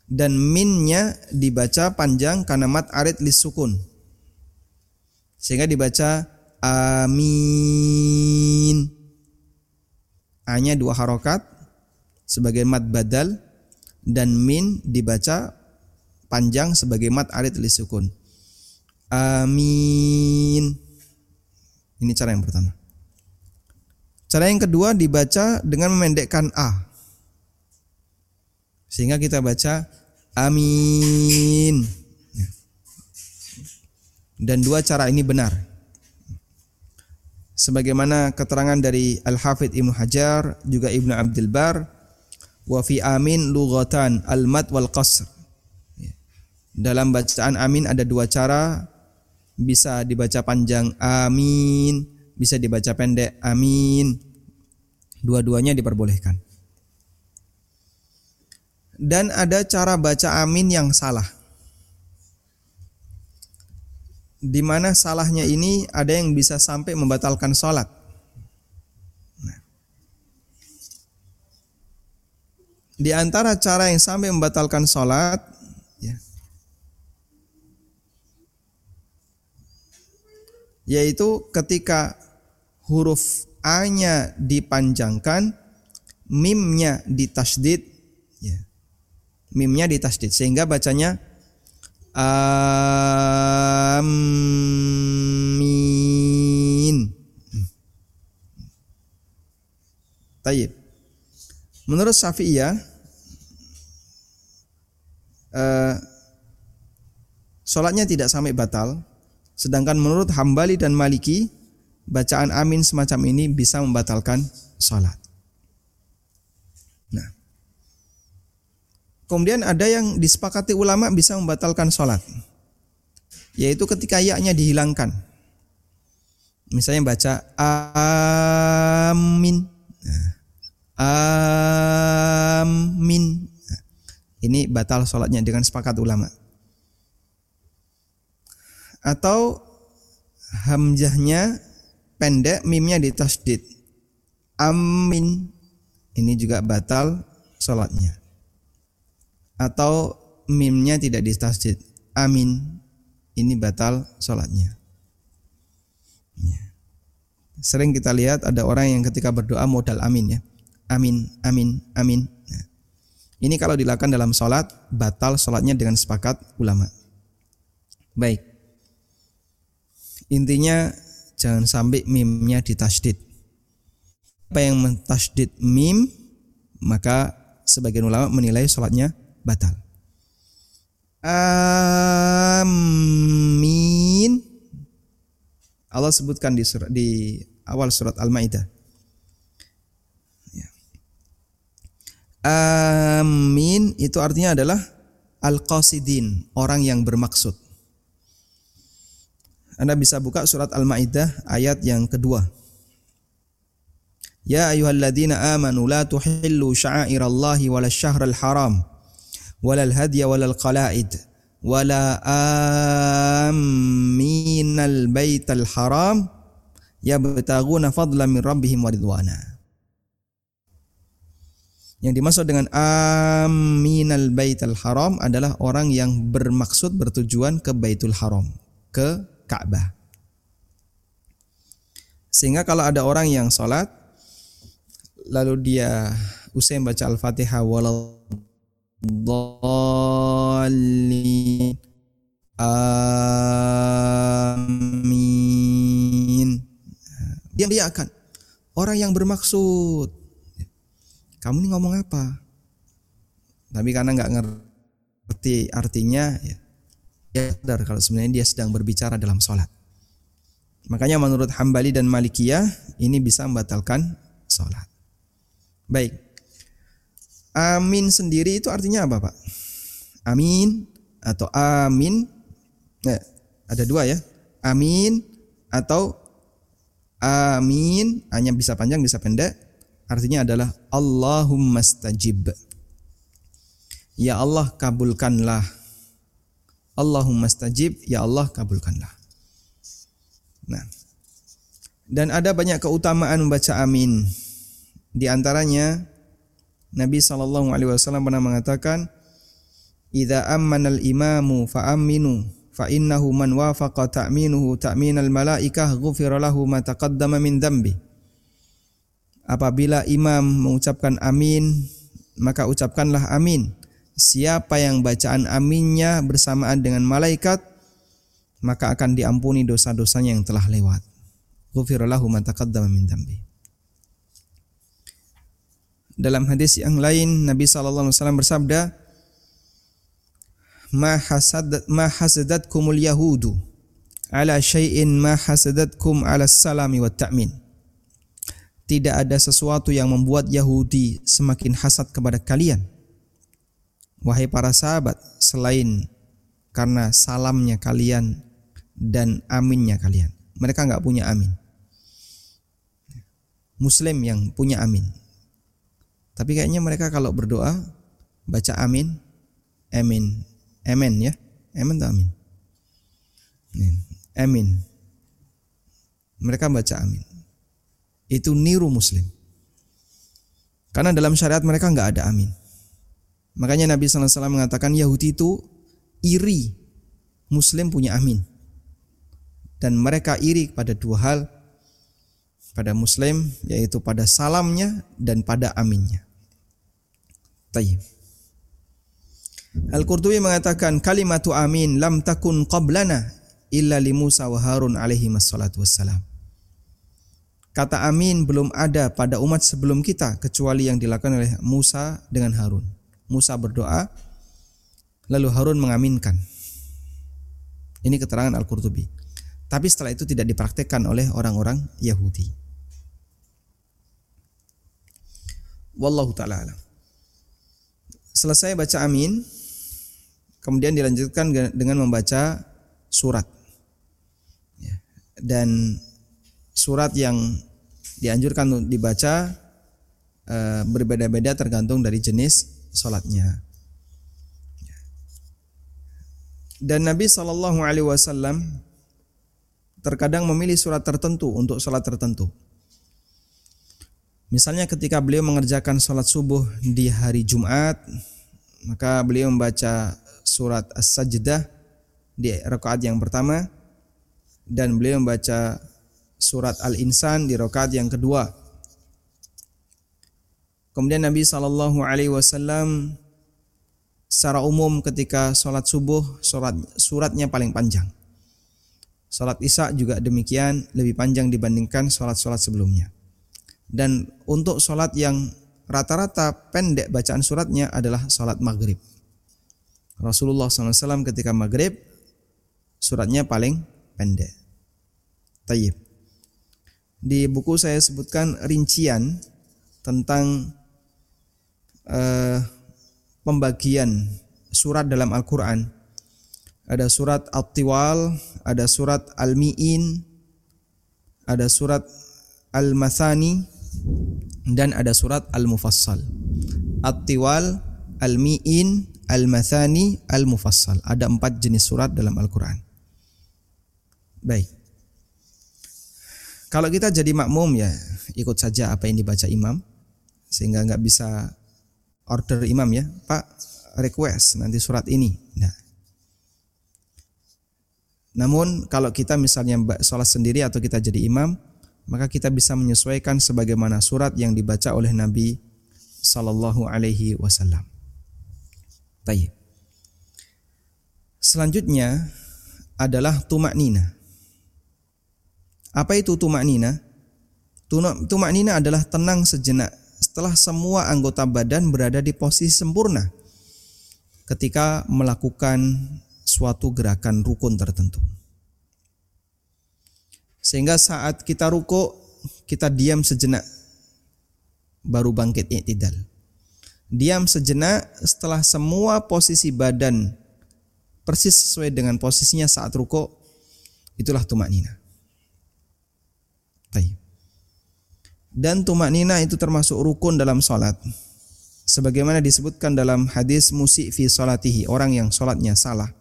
Dan minnya dibaca panjang karena mat arid lisukun sehingga dibaca amin. A-nya dua harokat sebagai mat badal dan min dibaca panjang sebagai mat arid lisukun amin. Ini cara yang pertama Cara yang kedua dibaca dengan memendekkan a. Sehingga kita baca amin. Dan dua cara ini benar. Sebagaimana keterangan dari Al-Hafidh Ibnu Hajar juga Ibnu Abdul Bar wa fi amin lughatan al-mad wal qasr. Dalam bacaan amin ada dua cara bisa dibaca panjang amin bisa dibaca pendek amin. Dua-duanya diperbolehkan. Dan ada cara baca amin yang salah. Di mana salahnya ini ada yang bisa sampai membatalkan sholat. Nah. Di antara cara yang sampai membatalkan sholat, ya, yaitu ketika huruf A-nya dipanjangkan, mimnya ditasdid, ya. Mimnya ditasdid sehingga bacanya amin. Tayyib. Menurut Syafi'iyah uh, sholatnya tidak sampai batal, sedangkan menurut Hambali dan Maliki bacaan amin semacam ini bisa membatalkan salat. Nah, Kemudian ada yang disepakati ulama bisa membatalkan sholat. Yaitu ketika ya-nya dihilangkan. Misalnya baca amin. Amin. Ini batal sholatnya dengan sepakat ulama. Atau hamzahnya pendek, mimnya ditasdid. Amin. Ini juga batal sholatnya. Atau mimnya tidak ditasdid. Amin. Ini batal sholatnya. Ya. Sering kita lihat ada orang yang ketika berdoa modal amin ya. Amin, amin, amin. Nah, ini kalau dilakukan dalam sholat, batal sholatnya dengan sepakat ulama. Baik. Intinya jangan sampai mimnya ditasdid. Apa yang mentasdid mim, maka sebagian ulama menilai sholatnya batal. Amin. Allah sebutkan di surat, di awal surat Al-Maidah. Amin itu artinya adalah al-qasidin, orang yang bermaksud. Anda bisa buka surat Al-Maidah ayat yang kedua. Ya ayyuhalladzina amanu la tuhillu sya'airallahi wala syahral haram wala al-hadya wala al-qala'id wala aminal baital haram yabtaguna fadlan min rabbihim wa ridwana. Yang dimaksud dengan aminal baitul haram adalah orang yang bermaksud bertujuan ke baitul haram, ke Ka'bah. Sehingga kalau ada orang yang sholat, lalu dia usai baca Al-Fatihah walau amin. Dia dia akan orang yang bermaksud kamu ini ngomong apa? Tapi karena nggak ngerti artinya, ya, ya sadar kalau sebenarnya dia sedang berbicara dalam sholat. Makanya menurut Hambali dan Malikiyah ini bisa membatalkan sholat. Baik. Amin sendiri itu artinya apa Pak? Amin atau amin. Nah, ada dua ya. Amin atau amin hanya bisa panjang bisa pendek artinya adalah Allahumma stajib. Ya Allah kabulkanlah. Allahumma stajib, ya Allah kabulkanlah. Nah. Dan ada banyak keutamaan membaca amin. Di antaranya Nabi sallallahu alaihi wasallam pernah mengatakan, "Idza ammana al-imamu fa aminu fa innahu man wafaqa ta'minuhu ta'minal malaikah ghufira lahu ma taqaddama min dhanbi." Apabila imam mengucapkan amin, maka ucapkanlah amin. Siapa yang bacaan aminnya bersamaan dengan malaikat, maka akan diampuni dosa-dosanya yang telah lewat. Ghufirallahu ma taqaddama min dambi. Dalam hadis yang lain Nabi sallallahu alaihi wasallam bersabda, "Ma hasad ma hasadatkumul yahudu ala syai'in ma hasadatkum ala salami wa ta'min." tidak ada sesuatu yang membuat Yahudi semakin hasad kepada kalian. Wahai para sahabat, selain karena salamnya kalian dan aminnya kalian. Mereka nggak punya amin. Muslim yang punya amin. Tapi kayaknya mereka kalau berdoa baca amin, amin, amin ya, amin atau amin, amin. Mereka baca amin itu niru muslim. Karena dalam syariat mereka nggak ada amin. Makanya Nabi SAW mengatakan Yahudi itu iri muslim punya amin. Dan mereka iri pada dua hal pada muslim yaitu pada salamnya dan pada aminnya. Tayyib. Al-Qurtubi mengatakan kalimatu amin lam takun qablana illa li Musa wa Harun alaihi wassalam. Kata amin belum ada pada umat sebelum kita kecuali yang dilakukan oleh Musa dengan Harun. Musa berdoa, lalu Harun mengaminkan. Ini keterangan Al-Qurtubi. Tapi setelah itu tidak dipraktekkan oleh orang-orang Yahudi. Wallahu taala alam. Selesai baca amin, kemudian dilanjutkan dengan membaca surat. Ya. Dan surat yang dianjurkan dibaca eh, berbeda-beda tergantung dari jenis sholatnya. Dan Nabi Shallallahu Alaihi Wasallam terkadang memilih surat tertentu untuk sholat tertentu. Misalnya ketika beliau mengerjakan sholat subuh di hari Jumat, maka beliau membaca surat As-Sajdah di rakaat yang pertama dan beliau membaca surat Al-Insan di rakaat yang kedua. Kemudian Nabi Shallallahu Alaihi Wasallam secara umum ketika sholat subuh surat suratnya paling panjang. Sholat isya juga demikian lebih panjang dibandingkan sholat-sholat sebelumnya. Dan untuk sholat yang rata-rata pendek bacaan suratnya adalah sholat maghrib. Rasulullah SAW ketika maghrib suratnya paling pendek. Tayyib. Di buku saya sebutkan rincian tentang eh, pembagian surat dalam Al-Quran. Ada surat At-Tiwal, ada surat Al-Mi'in, ada surat Al-Mathani, dan ada surat Al-Mufassal. At-Tiwal, Al-Mi'in, Al-Mathani, Al-Mufassal. Ada empat jenis surat dalam Al-Quran. Baik. Kalau kita jadi makmum ya ikut saja apa yang dibaca imam sehingga nggak bisa order imam ya Pak request nanti surat ini. Nah. Namun kalau kita misalnya sholat sendiri atau kita jadi imam maka kita bisa menyesuaikan sebagaimana surat yang dibaca oleh Nabi Sallallahu Alaihi Wasallam. Tayyib. Selanjutnya adalah tumak nina. Apa itu tumak nina? Tumak nina adalah tenang sejenak setelah semua anggota badan berada di posisi sempurna ketika melakukan suatu gerakan rukun tertentu. Sehingga saat kita ruko, kita diam sejenak baru bangkit i'tidal. Diam sejenak setelah semua posisi badan persis sesuai dengan posisinya saat ruko, itulah tumak nina. Taib. Dan tumak nina itu termasuk rukun dalam sholat. Sebagaimana disebutkan dalam hadis musik fi orang yang sholatnya salah.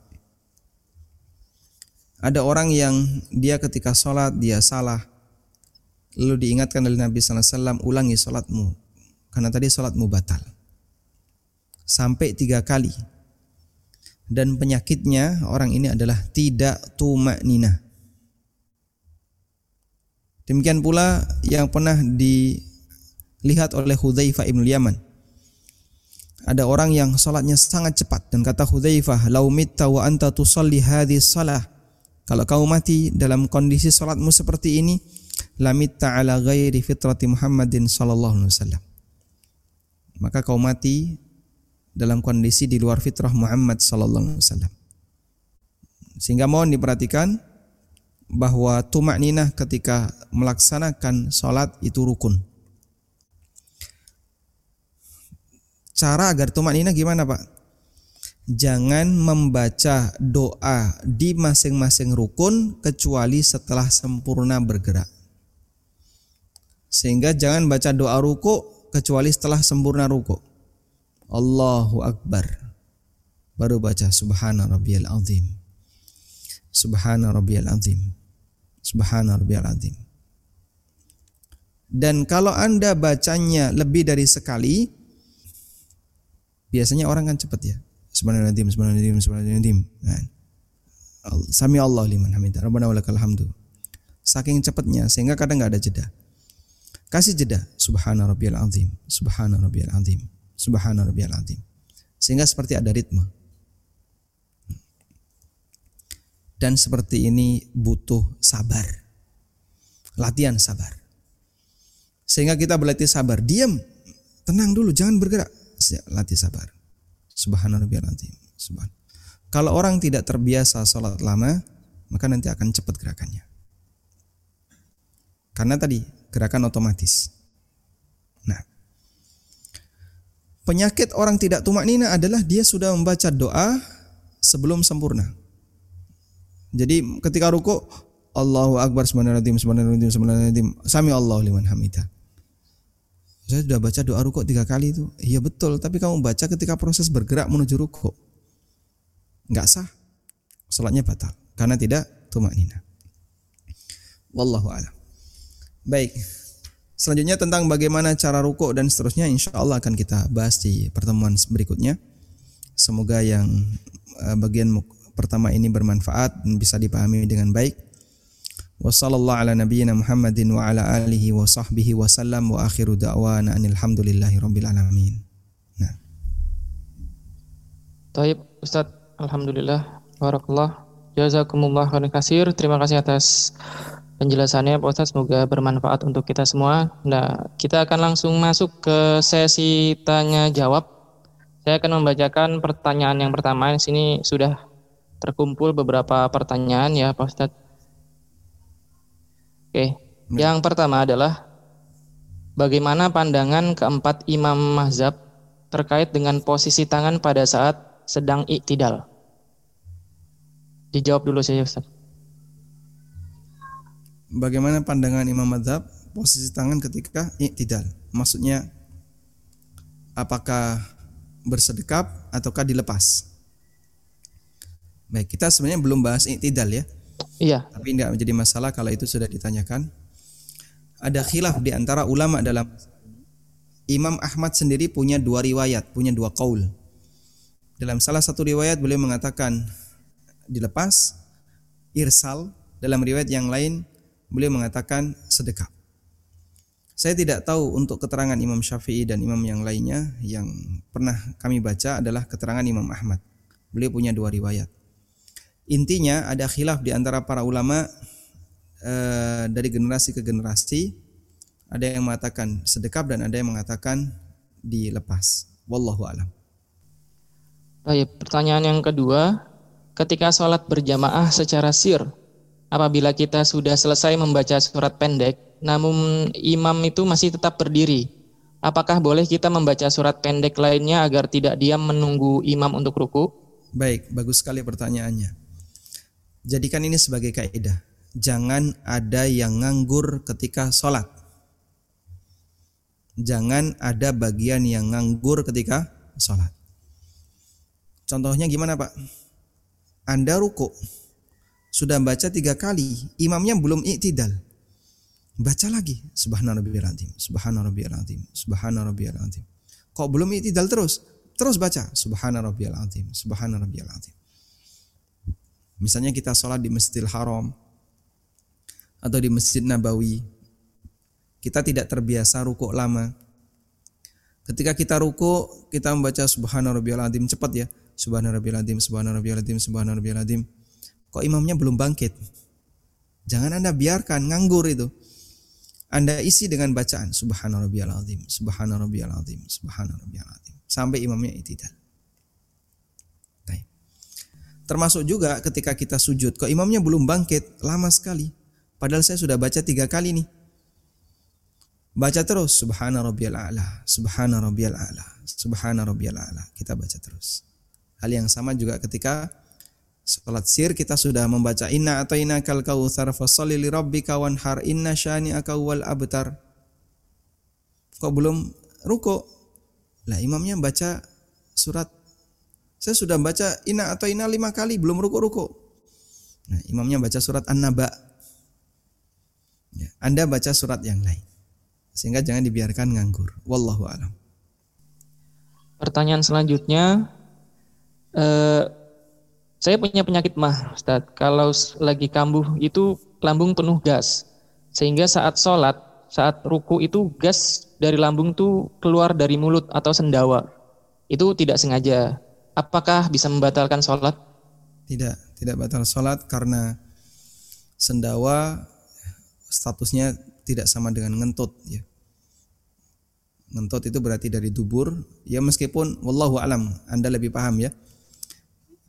Ada orang yang dia ketika sholat dia salah. Lalu diingatkan oleh Nabi SAW, ulangi sholatmu. Karena tadi sholatmu batal. Sampai tiga kali. Dan penyakitnya orang ini adalah tidak tumak nina. Demikian pula yang pernah dilihat oleh Hudzaifah ibn Yaman. Ada orang yang sholatnya sangat cepat dan kata Hudzaifah, "Lau mitta wa anta tusalli hadhihi salah." Kalau kau mati dalam kondisi sholatmu seperti ini, lamitta ala ghairi fitrati Muhammadin sallallahu alaihi wasallam. Maka kau mati dalam kondisi di luar fitrah Muhammad sallallahu alaihi wasallam. Sehingga mohon diperhatikan bahwa tumak ninah ketika melaksanakan sholat itu rukun. Cara agar tumak ninah gimana Pak? Jangan membaca doa di masing-masing rukun kecuali setelah sempurna bergerak. Sehingga jangan baca doa ruku kecuali setelah sempurna ruku. Allahu Akbar. Baru baca Subhana Rabbiyal Azim. Subhana Rabbiyal Azim. Subhana Rabbiyal Azim. Dan kalau Anda bacanya lebih dari sekali, biasanya orang kan cepat ya. Subhanallah subhanallah subhanallah nah. Sami Allah liman hamidah. Rabbana walakal hamdu. Saking cepatnya sehingga kadang nggak ada jeda. Kasih jeda. Subhana rabbiyal azim. Subhana rabbiyal azim. Subhana rabbiyal azim. Sehingga seperti ada ritme. Dan seperti ini butuh sabar. Latihan sabar. Sehingga kita berlatih sabar. Diam. Tenang dulu, jangan bergerak. Latih sabar. Subhanallah azim. Subhan. Kalau orang tidak terbiasa sholat lama, maka nanti akan cepat gerakannya. Karena tadi gerakan otomatis. Nah, penyakit orang tidak tumak nina adalah dia sudah membaca doa sebelum sempurna. Jadi ketika ruku Allahu Akbar subhanallah subhanallah subhanallah sami Allah liman hamidah. Saya sudah baca doa ruku tiga kali itu. Iya betul, tapi kamu baca ketika proses bergerak menuju ruku. Enggak sah. Salatnya batal karena tidak tumak nina. Wallahu a'lam. Baik. Selanjutnya tentang bagaimana cara ruku dan seterusnya insya Allah akan kita bahas di pertemuan berikutnya. Semoga yang eh, bagian pertama ini bermanfaat dan bisa dipahami dengan baik. Wassallallahu ala nabiyyina Muhammadin wa ala alihi wa sahbihi wa sallam wa akhiru da'wana anil rabbil alamin. Nah. Taib Ustaz, Alhamdulillah, Barakallah, Jazakumullah khairan kasir. Terima kasih atas penjelasannya Pak Ustaz, semoga bermanfaat untuk kita semua. Nah, kita akan langsung masuk ke sesi tanya jawab. Saya akan membacakan pertanyaan yang pertama. Di sini sudah terkumpul beberapa pertanyaan ya Pak Ustadz. Oke, yang pertama adalah bagaimana pandangan keempat imam mazhab terkait dengan posisi tangan pada saat sedang iktidal? Dijawab dulu saja Ustaz. Bagaimana pandangan imam mazhab posisi tangan ketika iktidal? Maksudnya apakah bersedekap ataukah dilepas? Baik, kita sebenarnya belum bahas iktidal ya. Iya. Tapi tidak menjadi masalah kalau itu sudah ditanyakan. Ada khilaf di antara ulama dalam Imam Ahmad sendiri punya dua riwayat, punya dua kaul. Dalam salah satu riwayat beliau mengatakan dilepas, irsal. Dalam riwayat yang lain beliau mengatakan sedekap. Saya tidak tahu untuk keterangan Imam Syafi'i dan imam yang lainnya yang pernah kami baca adalah keterangan Imam Ahmad. Beliau punya dua riwayat. Intinya ada khilaf di antara para ulama eh, dari generasi ke generasi. Ada yang mengatakan sedekap dan ada yang mengatakan dilepas. Wallahu alam. Baik, pertanyaan yang kedua, ketika sholat berjamaah secara sir, apabila kita sudah selesai membaca surat pendek, namun imam itu masih tetap berdiri, apakah boleh kita membaca surat pendek lainnya agar tidak diam menunggu imam untuk ruku? Baik, bagus sekali pertanyaannya. Jadikan ini sebagai kaidah. Jangan ada yang nganggur ketika sholat. Jangan ada bagian yang nganggur ketika sholat. Contohnya gimana Pak? Anda ruku, sudah baca tiga kali, imamnya belum iktidal. Baca lagi, subhana rabbiyal azim, subhana rabbiyal azim, subhana rabbiyal azim. Kok belum iktidal terus? Terus baca, subhana rabbiyal azim, subhana rabbiyal azim. Misalnya kita sholat di Masjidil Haram atau di Masjid Nabawi, kita tidak terbiasa ruku lama. Ketika kita ruku, kita membaca Subhana Rabbiyal Azim cepat ya. Subhana Rabbiyal Azim, Subhana Rabbiyal Azim, Subhana Rabbiyal Azim. Kok imamnya belum bangkit? Jangan Anda biarkan nganggur itu. Anda isi dengan bacaan Subhana Rabbiyal Azim, Subhana Rabbiyal Azim, Subhana Rabbiyal Azim sampai imamnya itidal. Termasuk juga ketika kita sujud, kok imamnya belum bangkit, lama sekali. Padahal saya sudah baca tiga kali nih. Baca terus, subhana rabbiyal a'la, subhana rabbiyal a'la, subhana rabbiyal a'la. Kita baca terus. Hal yang sama juga ketika salat sir kita sudah membaca inna atau inna kal kautsar fasalli li rabbika wanhar inna syani'aka wal abtar. Kok belum ruko? Lah imamnya baca surat saya sudah baca ina atau ina lima kali, belum ruku-ruku. Nah, imamnya baca surat An-Naba. Ya, anda baca surat yang lain. Sehingga jangan dibiarkan nganggur. Wallahu alam. Pertanyaan selanjutnya, eh, saya punya penyakit mah, Ustaz. Kalau lagi kambuh itu lambung penuh gas, sehingga saat sholat, saat ruku itu gas dari lambung tuh keluar dari mulut atau sendawa. Itu tidak sengaja apakah bisa membatalkan sholat? Tidak, tidak batal sholat karena sendawa statusnya tidak sama dengan ngentut ya. Ngentut itu berarti dari dubur, ya meskipun wallahu alam, Anda lebih paham ya.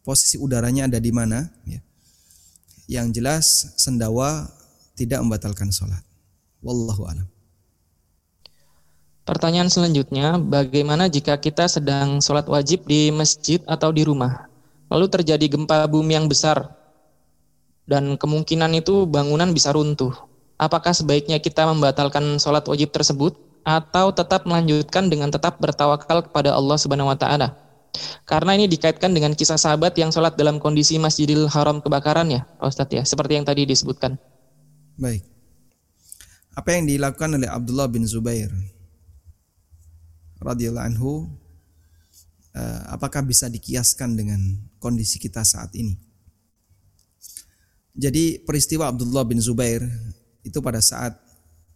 Posisi udaranya ada di mana ya. Yang jelas sendawa tidak membatalkan sholat. Wallahu alam. Pertanyaan selanjutnya, bagaimana jika kita sedang sholat wajib di masjid atau di rumah? Lalu terjadi gempa bumi yang besar dan kemungkinan itu bangunan bisa runtuh. Apakah sebaiknya kita membatalkan sholat wajib tersebut atau tetap melanjutkan dengan tetap bertawakal kepada Allah Subhanahu wa taala? Karena ini dikaitkan dengan kisah sahabat yang sholat dalam kondisi Masjidil Haram kebakaran ya, ya, seperti yang tadi disebutkan. Baik. Apa yang dilakukan oleh Abdullah bin Zubair radhiyallahu anhu uh, apakah bisa dikiaskan dengan kondisi kita saat ini? Jadi peristiwa Abdullah bin Zubair itu pada saat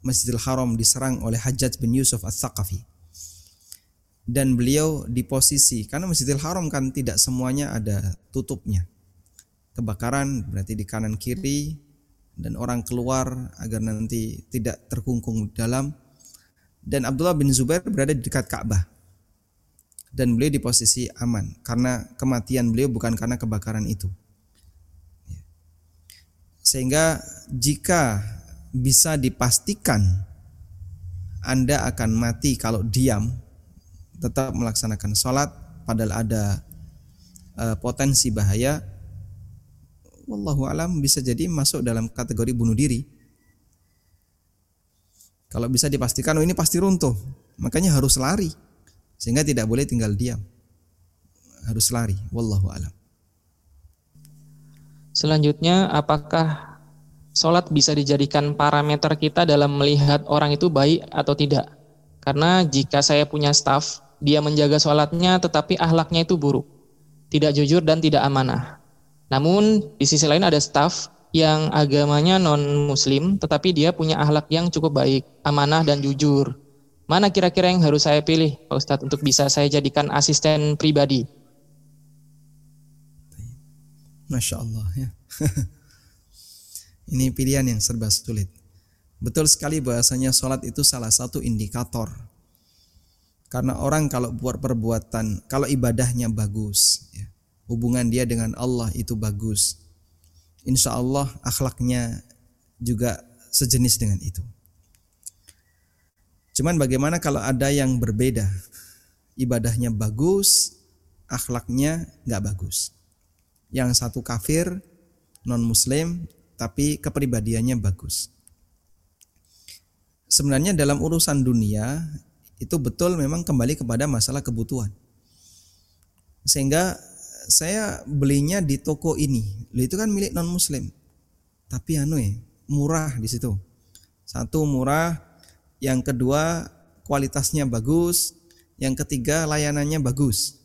Masjidil Haram diserang oleh Hajjaj bin Yusuf Al-Thaqafi. Dan beliau di posisi, karena Masjidil Haram kan tidak semuanya ada tutupnya. Kebakaran berarti di kanan kiri dan orang keluar agar nanti tidak terkungkung dalam dan Abdullah bin Zubair berada di dekat Ka'bah. Dan beliau di posisi aman. Karena kematian beliau bukan karena kebakaran itu. Sehingga jika bisa dipastikan Anda akan mati kalau diam tetap melaksanakan sholat padahal ada uh, potensi bahaya wallahu alam bisa jadi masuk dalam kategori bunuh diri kalau bisa dipastikan oh ini pasti runtuh, makanya harus lari. Sehingga tidak boleh tinggal diam. Harus lari, wallahu alam. Selanjutnya, apakah sholat bisa dijadikan parameter kita dalam melihat orang itu baik atau tidak? Karena jika saya punya staff, dia menjaga sholatnya tetapi ahlaknya itu buruk, tidak jujur dan tidak amanah. Namun di sisi lain ada staff yang agamanya non muslim tetapi dia punya akhlak yang cukup baik, amanah dan jujur. Mana kira-kira yang harus saya pilih Pak Ustadz untuk bisa saya jadikan asisten pribadi? Masya Allah ya. Ini pilihan yang serba sulit. Betul sekali bahasanya sholat itu salah satu indikator. Karena orang kalau buat perbuatan, kalau ibadahnya bagus, ya, hubungan dia dengan Allah itu bagus, insya Allah akhlaknya juga sejenis dengan itu. Cuman bagaimana kalau ada yang berbeda, ibadahnya bagus, akhlaknya nggak bagus. Yang satu kafir, non muslim, tapi kepribadiannya bagus. Sebenarnya dalam urusan dunia itu betul memang kembali kepada masalah kebutuhan. Sehingga saya belinya di toko ini. Itu kan milik non muslim. Tapi anu ya, murah di situ. Satu murah, yang kedua kualitasnya bagus, yang ketiga layanannya bagus.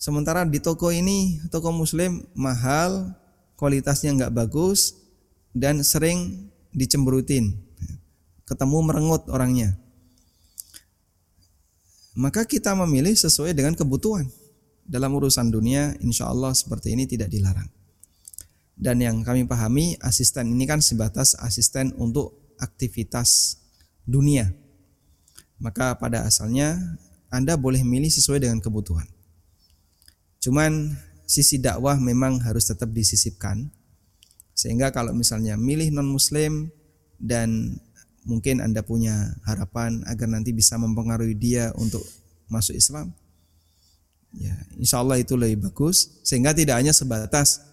Sementara di toko ini, toko muslim mahal, kualitasnya nggak bagus, dan sering dicemberutin. Ketemu merengut orangnya. Maka kita memilih sesuai dengan kebutuhan dalam urusan dunia insya Allah seperti ini tidak dilarang. Dan yang kami pahami asisten ini kan sebatas asisten untuk aktivitas dunia. Maka pada asalnya Anda boleh milih sesuai dengan kebutuhan. Cuman sisi dakwah memang harus tetap disisipkan. Sehingga kalau misalnya milih non muslim dan mungkin Anda punya harapan agar nanti bisa mempengaruhi dia untuk masuk Islam, Ya, insya Allah itu lebih bagus sehingga tidak hanya sebatas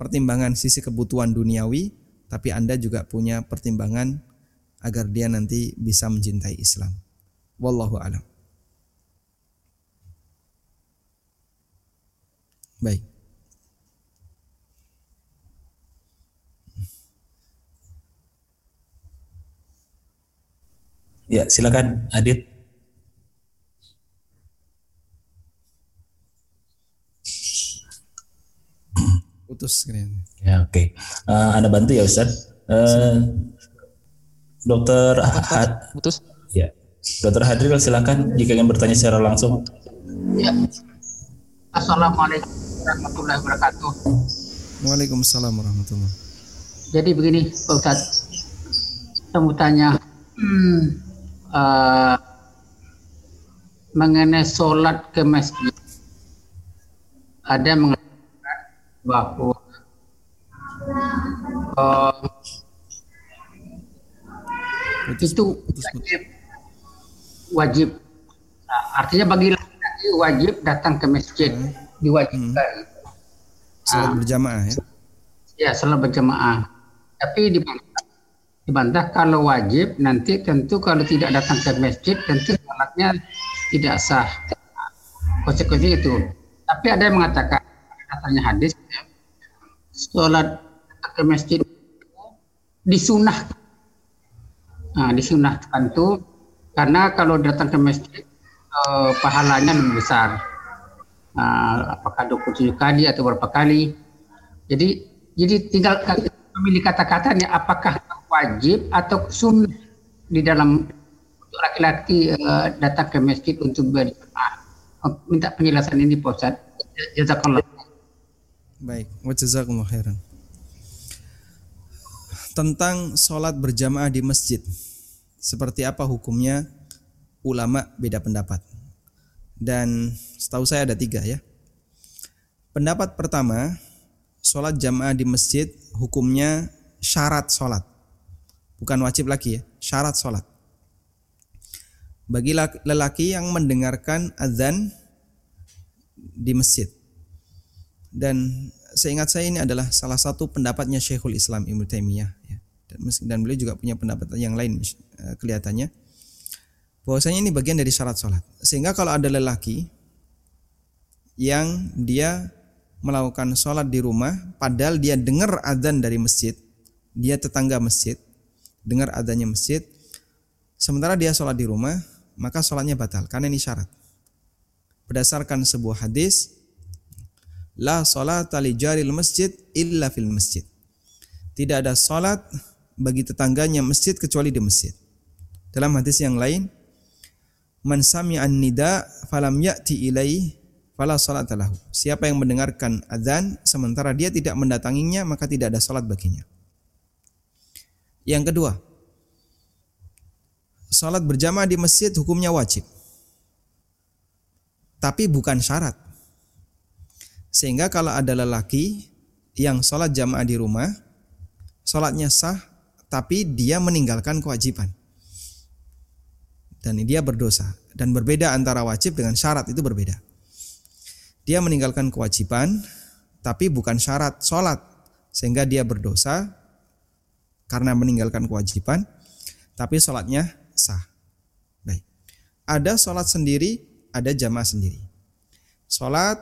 pertimbangan sisi kebutuhan duniawi, tapi Anda juga punya pertimbangan agar dia nanti bisa mencintai Islam. Wallahu alam. Baik. Ya, silakan Adit. Putus Ya oke. Okay. Uh, eh, anda bantu ya Ustaz. Uh, Dokter Had putus. Ya. Dokter Hadril silakan jika ingin bertanya secara langsung. Ya. Assalamualaikum warahmatullahi wabarakatuh. Waalaikumsalam warahmatullahi. Jadi begini Pak Ustaz, saya mau tanya hmm, uh, mengenai sholat ke masjid. Ada meng bahwa putus, itu putus, wajib. Nah, artinya bagi laki-laki wajib datang ke masjid, diwajibkan. Salat Ah. berjamaah ya. Ya, salat berjamaah. Tapi dibantah, dibantah kalau wajib nanti tentu kalau tidak datang ke masjid tentu salatnya tidak sah. Konsekuensi itu. Tapi ada yang mengatakan katanya hadis ya, sholat ke masjid disunah. Nah, disunahkan tuh karena kalau datang ke masjid eh, pahalanya lebih besar. Nah, apakah 27 kali atau berapa kali? Jadi jadi tinggal memilih kata-katanya apakah wajib atau sunnah di dalam laki-laki eh, datang ke masjid untuk berjamaah. Oh, Minta penjelasan ini Pak Ustaz. Jazakallah. Baik, wa jazakumullah khairan. Tentang sholat berjamaah di masjid, seperti apa hukumnya? Ulama beda pendapat. Dan setahu saya ada tiga ya. Pendapat pertama, sholat jamaah di masjid hukumnya syarat sholat. Bukan wajib lagi ya, syarat sholat. Bagi laki- lelaki yang mendengarkan azan di masjid dan seingat saya ini adalah salah satu pendapatnya Syekhul Islam Ibnu Taimiyah ya. dan, beliau juga punya pendapat yang lain eh, kelihatannya. Bahwasanya ini bagian dari syarat sholat. Sehingga kalau ada lelaki yang dia melakukan sholat di rumah padahal dia dengar adzan dari masjid dia tetangga masjid dengar adzannya masjid sementara dia sholat di rumah maka sholatnya batal. Karena ini syarat. Berdasarkan sebuah hadis la salata li jaril masjid illa fil masjid. Tidak ada salat bagi tetangganya masjid kecuali di masjid. Dalam hadis yang lain, man sami'an nida falam ya'ti ilaihi fala salata. Siapa yang mendengarkan azan sementara dia tidak mendatanginya maka tidak ada salat baginya. Yang kedua, salat berjamaah di masjid hukumnya wajib. Tapi bukan syarat. Sehingga kalau ada lelaki yang sholat jamaah di rumah, sholatnya sah, tapi dia meninggalkan kewajiban. Dan dia berdosa. Dan berbeda antara wajib dengan syarat itu berbeda. Dia meninggalkan kewajiban, tapi bukan syarat sholat. Sehingga dia berdosa karena meninggalkan kewajiban, tapi sholatnya sah. Baik. Ada sholat sendiri, ada jamaah sendiri. Sholat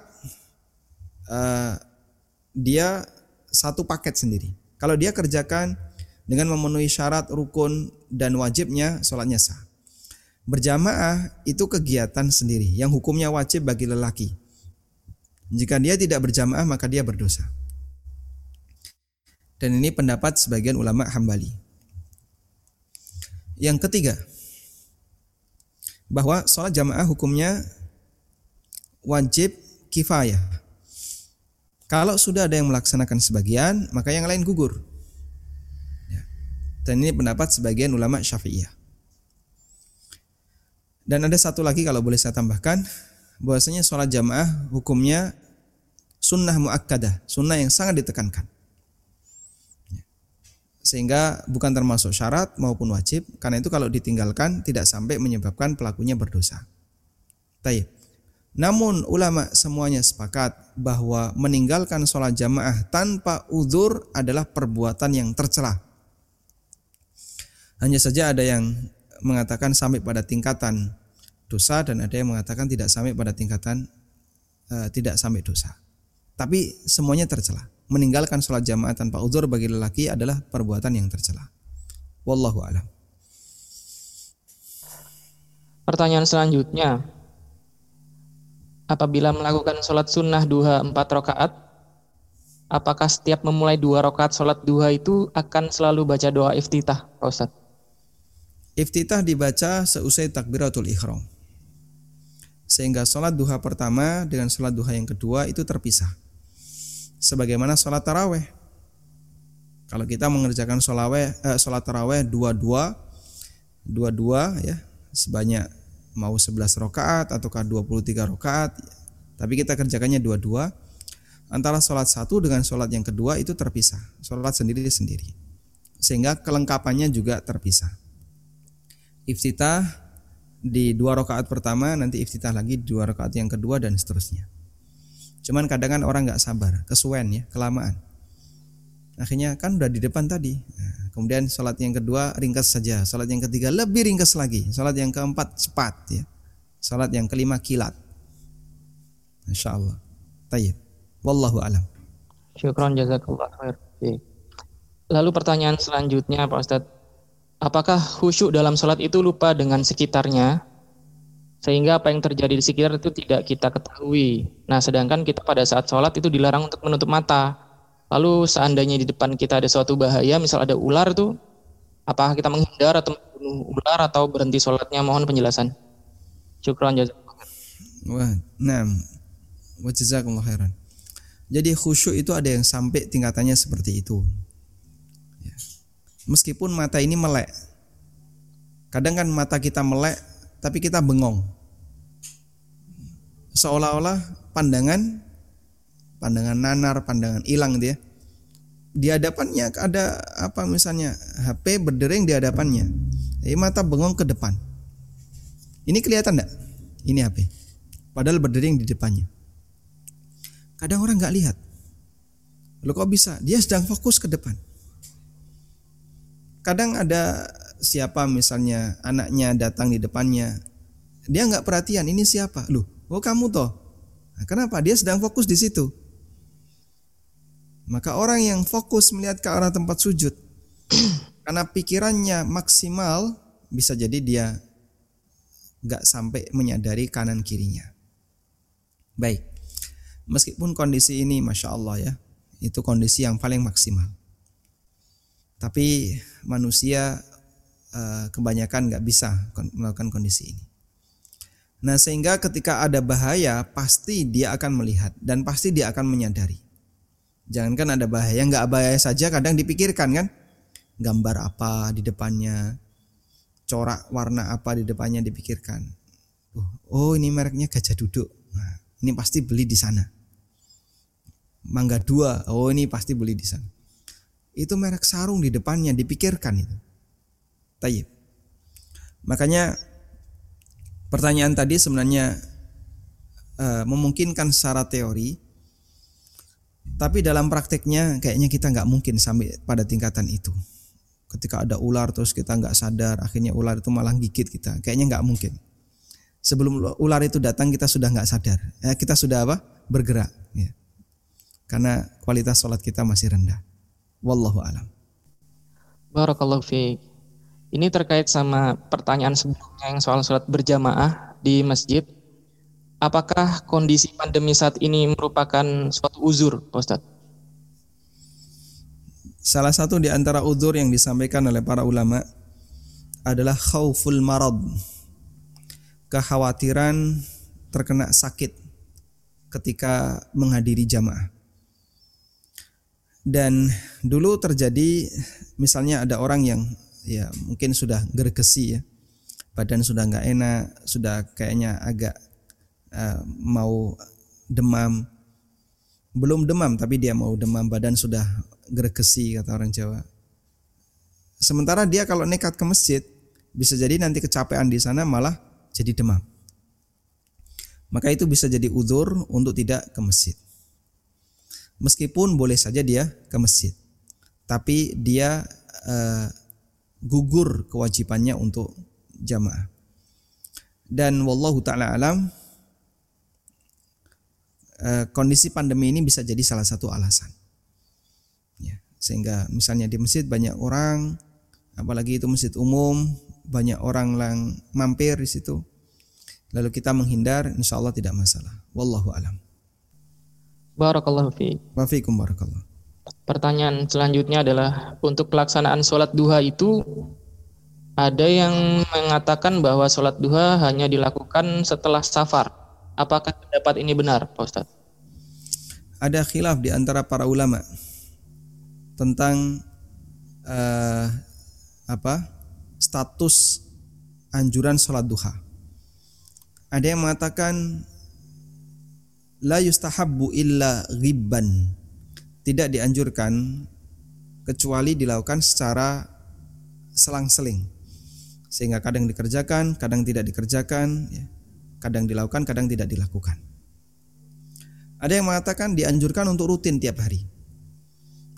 eh, dia satu paket sendiri. Kalau dia kerjakan dengan memenuhi syarat rukun dan wajibnya, sholatnya sah. Berjamaah itu kegiatan sendiri yang hukumnya wajib bagi lelaki. Jika dia tidak berjamaah maka dia berdosa. Dan ini pendapat sebagian ulama Hambali. Yang ketiga, bahwa sholat jamaah hukumnya wajib kifayah. Kalau sudah ada yang melaksanakan sebagian, maka yang lain gugur. Ya. Dan ini pendapat sebagian ulama Syafi'iyah. Dan ada satu lagi kalau boleh saya tambahkan, bahwasanya sholat jamaah hukumnya sunnah muakkadah, sunnah yang sangat ditekankan. Ya. Sehingga bukan termasuk syarat maupun wajib, karena itu kalau ditinggalkan tidak sampai menyebabkan pelakunya berdosa. Taib. Namun ulama semuanya sepakat bahwa meninggalkan sholat jamaah tanpa udur adalah perbuatan yang tercela. Hanya saja ada yang mengatakan sampai pada tingkatan dosa dan ada yang mengatakan tidak sampai pada tingkatan eh, tidak sampai dosa. Tapi semuanya tercela. Meninggalkan sholat jamaah tanpa udur bagi lelaki adalah perbuatan yang tercela. Wallahu a'lam. Pertanyaan selanjutnya, apabila melakukan sholat sunnah duha empat rakaat, apakah setiap memulai dua rakaat sholat duha itu akan selalu baca doa iftitah, Pak Ustadz? Iftitah dibaca seusai takbiratul ihram. Sehingga sholat duha pertama dengan sholat duha yang kedua itu terpisah. Sebagaimana sholat taraweh. Kalau kita mengerjakan eh, sholat taraweh dua-dua, dua-dua ya, sebanyak mau 11 rakaat ataukah 23 rakaat, tapi kita kerjakannya dua-dua. Antara sholat satu dengan sholat yang kedua itu terpisah, sholat sendiri-sendiri. Sehingga kelengkapannya juga terpisah. Iftitah di dua rakaat pertama nanti iftitah lagi dua rakaat yang kedua dan seterusnya. Cuman kadang kan orang nggak sabar, kesuwen ya, kelamaan. Akhirnya kan udah di depan tadi. Nah, kemudian sholat yang kedua ringkas saja, sholat yang ketiga lebih ringkas lagi, sholat yang keempat cepat ya, sholat yang kelima kilat. Masya Allah. Tayyib. Wallahu alam. Syukron jazakallah khair. Lalu pertanyaan selanjutnya Pak Ustadz. Apakah khusyuk dalam sholat itu lupa dengan sekitarnya? Sehingga apa yang terjadi di sekitar itu tidak kita ketahui. Nah sedangkan kita pada saat sholat itu dilarang untuk menutup mata. Lalu seandainya di depan kita ada suatu bahaya, misal ada ular tuh, apakah kita menghindar atau membunuh ular atau berhenti sholatnya? Mohon penjelasan. Syukron jazakallah. Wah, wa jazakumullah khairan. Jadi khusyuk itu ada yang sampai tingkatannya seperti itu. Ya. Meskipun mata ini melek. Kadang kan mata kita melek, tapi kita bengong. Seolah-olah pandangan pandangan nanar, pandangan hilang dia. Di hadapannya ada apa misalnya HP berdering di hadapannya. Jadi mata bengong ke depan. Ini kelihatan enggak? Ini HP. Padahal berdering di depannya. Kadang orang nggak lihat. Lalu kok bisa? Dia sedang fokus ke depan. Kadang ada siapa misalnya anaknya datang di depannya, dia nggak perhatian ini siapa? Loh, oh kamu toh? Nah, kenapa? Dia sedang fokus di situ. Maka orang yang fokus melihat ke arah tempat sujud, karena pikirannya maksimal, bisa jadi dia nggak sampai menyadari kanan kirinya. Baik, meskipun kondisi ini, masya Allah ya, itu kondisi yang paling maksimal. Tapi manusia eh, kebanyakan nggak bisa melakukan kondisi ini. Nah sehingga ketika ada bahaya pasti dia akan melihat dan pasti dia akan menyadari. Jangankan ada bahaya, nggak bahaya saja kadang dipikirkan kan, gambar apa di depannya, corak warna apa di depannya dipikirkan. Oh, oh ini mereknya gajah duduk, nah, ini pasti beli di sana. Mangga dua, oh ini pasti beli di sana. Itu merek sarung di depannya dipikirkan itu. Tayyib. Makanya pertanyaan tadi sebenarnya uh, memungkinkan secara teori, tapi dalam prakteknya kayaknya kita nggak mungkin sampai pada tingkatan itu. Ketika ada ular terus kita nggak sadar, akhirnya ular itu malah gigit kita. Kayaknya nggak mungkin. Sebelum ular itu datang kita sudah nggak sadar, ya, kita sudah apa? Bergerak. Ya. Karena kualitas sholat kita masih rendah. Wallahu alam. Barakallahu fiik. Ini terkait sama pertanyaan sebelumnya yang soal sholat berjamaah di masjid. Apakah kondisi pandemi saat ini merupakan suatu uzur, Pak? Salah satu di antara uzur yang disampaikan oleh para ulama adalah khauful marad. Kekhawatiran terkena sakit ketika menghadiri jamaah. Dan dulu terjadi misalnya ada orang yang ya mungkin sudah gergesi ya. Badan sudah nggak enak, sudah kayaknya agak uh, mau demam. Belum demam tapi dia mau demam, badan sudah gergesi kata orang Jawa. Sementara dia kalau nekat ke masjid, bisa jadi nanti kecapean di sana malah jadi demam. Maka itu bisa jadi udur untuk tidak ke masjid. Meskipun boleh saja dia ke masjid, tapi dia uh, gugur kewajibannya untuk jamaah. Dan wallahu taala alam kondisi pandemi ini bisa jadi salah satu alasan. Ya, sehingga misalnya di masjid banyak orang, apalagi itu masjid umum, banyak orang yang mampir di situ. Lalu kita menghindar, insya Allah tidak masalah. Wallahu alam. Barakallahu fiik. Wafikum barakallah. Pertanyaan selanjutnya adalah untuk pelaksanaan sholat duha itu ada yang mengatakan bahwa sholat duha hanya dilakukan setelah safar. Apakah pendapat ini benar, Pak Ustadz? Ada khilaf di antara para ulama tentang uh, apa status anjuran sholat duha. Ada yang mengatakan la yustahabbu illa ghibban. Tidak dianjurkan kecuali dilakukan secara selang-seling. Sehingga kadang dikerjakan, kadang tidak dikerjakan, ya. Kadang dilakukan, kadang tidak dilakukan. Ada yang mengatakan dianjurkan untuk rutin tiap hari.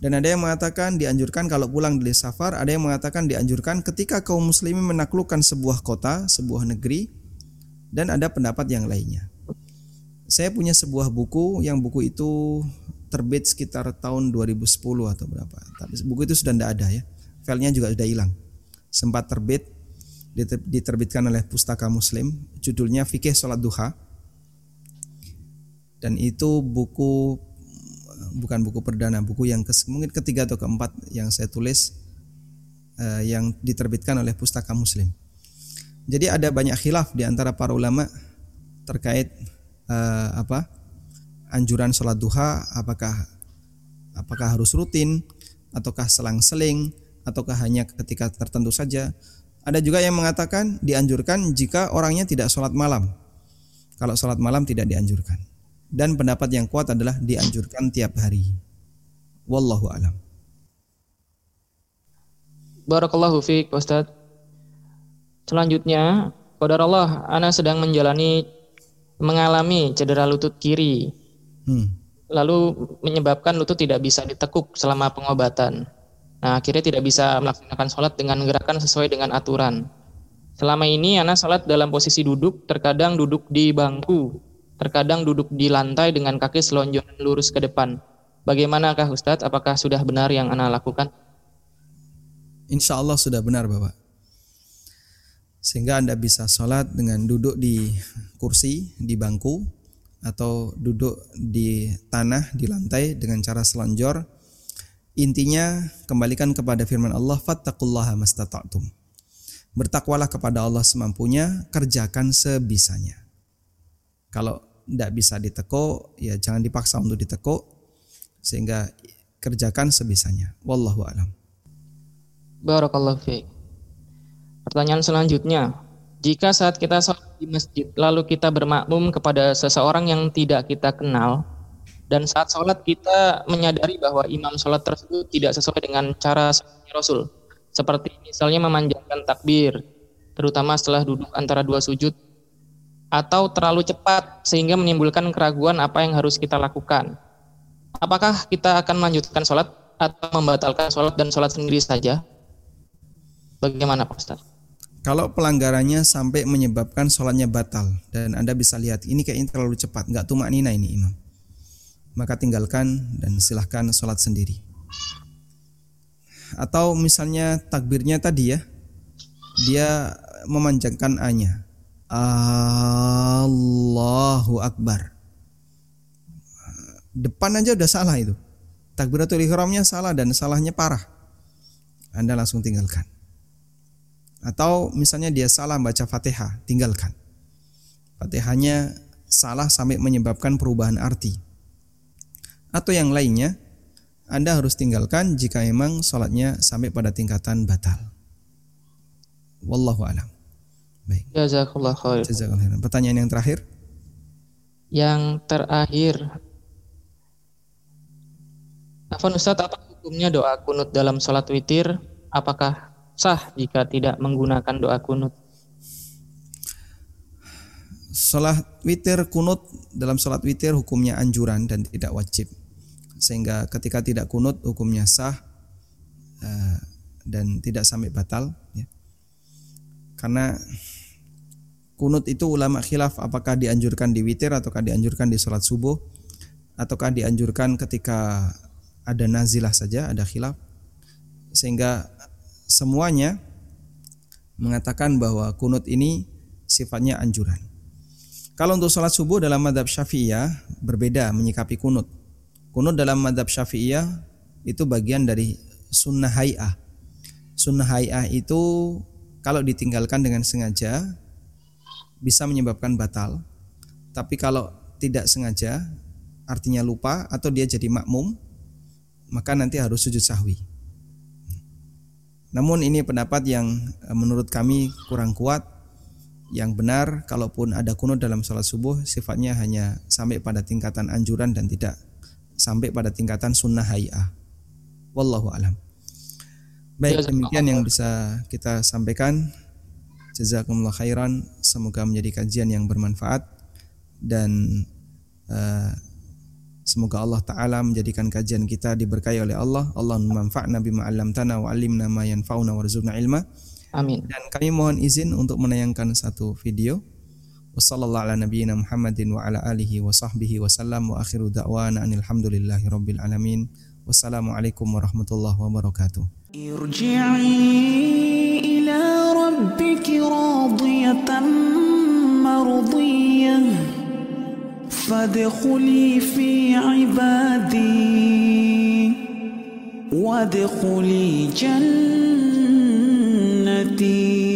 Dan ada yang mengatakan dianjurkan kalau pulang dari safar, ada yang mengatakan dianjurkan ketika kaum muslimin menaklukkan sebuah kota, sebuah negeri, dan ada pendapat yang lainnya. Saya punya sebuah buku yang buku itu terbit sekitar tahun 2010 atau berapa. Tapi buku itu sudah tidak ada ya. Filenya juga sudah hilang. Sempat terbit diterbitkan oleh Pustaka Muslim, judulnya Fikih Salat Duha. Dan itu buku bukan buku perdana, buku yang ke, mungkin ketiga atau keempat yang saya tulis uh, yang diterbitkan oleh Pustaka Muslim. Jadi ada banyak khilaf di antara para ulama terkait uh, apa anjuran sholat duha, apakah apakah harus rutin, ataukah selang-seling, ataukah hanya ketika tertentu saja. Ada juga yang mengatakan dianjurkan jika orangnya tidak sholat malam. Kalau sholat malam tidak dianjurkan. Dan pendapat yang kuat adalah dianjurkan tiap hari. Wallahu alam. Barakallahu fiik Ustaz. Selanjutnya, Qadar Allah, Ana sedang menjalani mengalami cedera lutut kiri. Hmm. Lalu menyebabkan lutut tidak bisa ditekuk selama pengobatan. Nah, akhirnya tidak bisa melaksanakan sholat dengan gerakan sesuai dengan aturan. Selama ini Ana sholat dalam posisi duduk, terkadang duduk di bangku, terkadang duduk di lantai dengan kaki selonjoran lurus ke depan. Bagaimanakah Ustadz? Apakah sudah benar yang Anda lakukan? Insya Allah sudah benar Bapak. Sehingga Anda bisa sholat dengan duduk di kursi, di bangku, atau duduk di tanah, di lantai dengan cara selonjor. Intinya kembalikan kepada firman Allah, fattaqullaha mastata'tum. Bertakwalah kepada Allah semampunya, kerjakan sebisanya. Kalau tidak bisa diteko, ya jangan dipaksa untuk diteko sehingga kerjakan sebisanya. Wallahu alam. Barakallahu fiik. Pertanyaan selanjutnya, jika saat kita sholat di masjid lalu kita bermakmum kepada seseorang yang tidak kita kenal dan saat sholat kita menyadari bahwa imam sholat tersebut tidak sesuai dengan cara Rasul seperti misalnya memanjangkan takbir terutama setelah duduk antara dua sujud atau terlalu cepat sehingga menimbulkan keraguan apa yang harus kita lakukan. Apakah kita akan melanjutkan sholat atau membatalkan sholat dan sholat sendiri saja? Bagaimana Pak Ustaz? Kalau pelanggarannya sampai menyebabkan sholatnya batal dan Anda bisa lihat ini kayaknya terlalu cepat, nggak tumak nina ini imam. Maka tinggalkan dan silahkan sholat sendiri. Atau misalnya takbirnya tadi ya, dia memanjangkan A-nya Allahu Akbar. Depan aja udah salah itu. Takbiratul ihramnya salah dan salahnya parah. Anda langsung tinggalkan. Atau misalnya dia salah baca Fatihah, tinggalkan. Fatihahnya salah sampai menyebabkan perubahan arti. Atau yang lainnya, Anda harus tinggalkan jika memang sholatnya sampai pada tingkatan batal. Wallahu a'lam. Baik. Jazakallah khair. Jazakallah Pertanyaan yang terakhir? Yang terakhir. Afan Ustaz, apa hukumnya doa kunut dalam sholat witir? Apakah sah jika tidak menggunakan doa kunut? Sholat witir kunut dalam sholat witir hukumnya anjuran dan tidak wajib. Sehingga ketika tidak kunut hukumnya sah uh, dan tidak sampai batal. Ya. Karena kunut itu ulama khilaf apakah dianjurkan di witir ataukah dianjurkan di sholat subuh ataukah dianjurkan ketika ada nazilah saja ada khilaf sehingga semuanya mengatakan bahwa kunut ini sifatnya anjuran. Kalau untuk sholat subuh dalam madhab syafi'iyah berbeda menyikapi kunut. Kunut dalam madhab syafi'iyah itu bagian dari sunnah hay'ah. Sunnah hay'ah itu kalau ditinggalkan dengan sengaja bisa menyebabkan batal. Tapi kalau tidak sengaja, artinya lupa atau dia jadi makmum, maka nanti harus sujud sahwi. Namun ini pendapat yang eh, menurut kami kurang kuat. Yang benar, kalaupun ada kunut dalam sholat subuh, sifatnya hanya sampai pada tingkatan anjuran dan tidak sampai pada tingkatan sunnah hay'ah. Wallahu alam. Baik, demikian yang bisa kita sampaikan. Jazakumullah khairan. Semoga menjadi kajian yang bermanfaat dan uh, semoga Allah taala menjadikan kajian kita diberkahi oleh Allah. Allah manfa'na bima 'allamtana wa 'allimna ma yanfa'una warzuqna ilma. Amin. Dan kami mohon izin untuk menayangkan satu video. وصلى الله على نبينا محمد وعلى آله وصحبه وسلم. وآخر دعوانا أن الحمد لله رب العالمين. والسلام عليكم ورحمة الله وبركاته. ارجعي إلى ربك راضية مرضية. فادخلي في عبادي. وادخلي جنتي.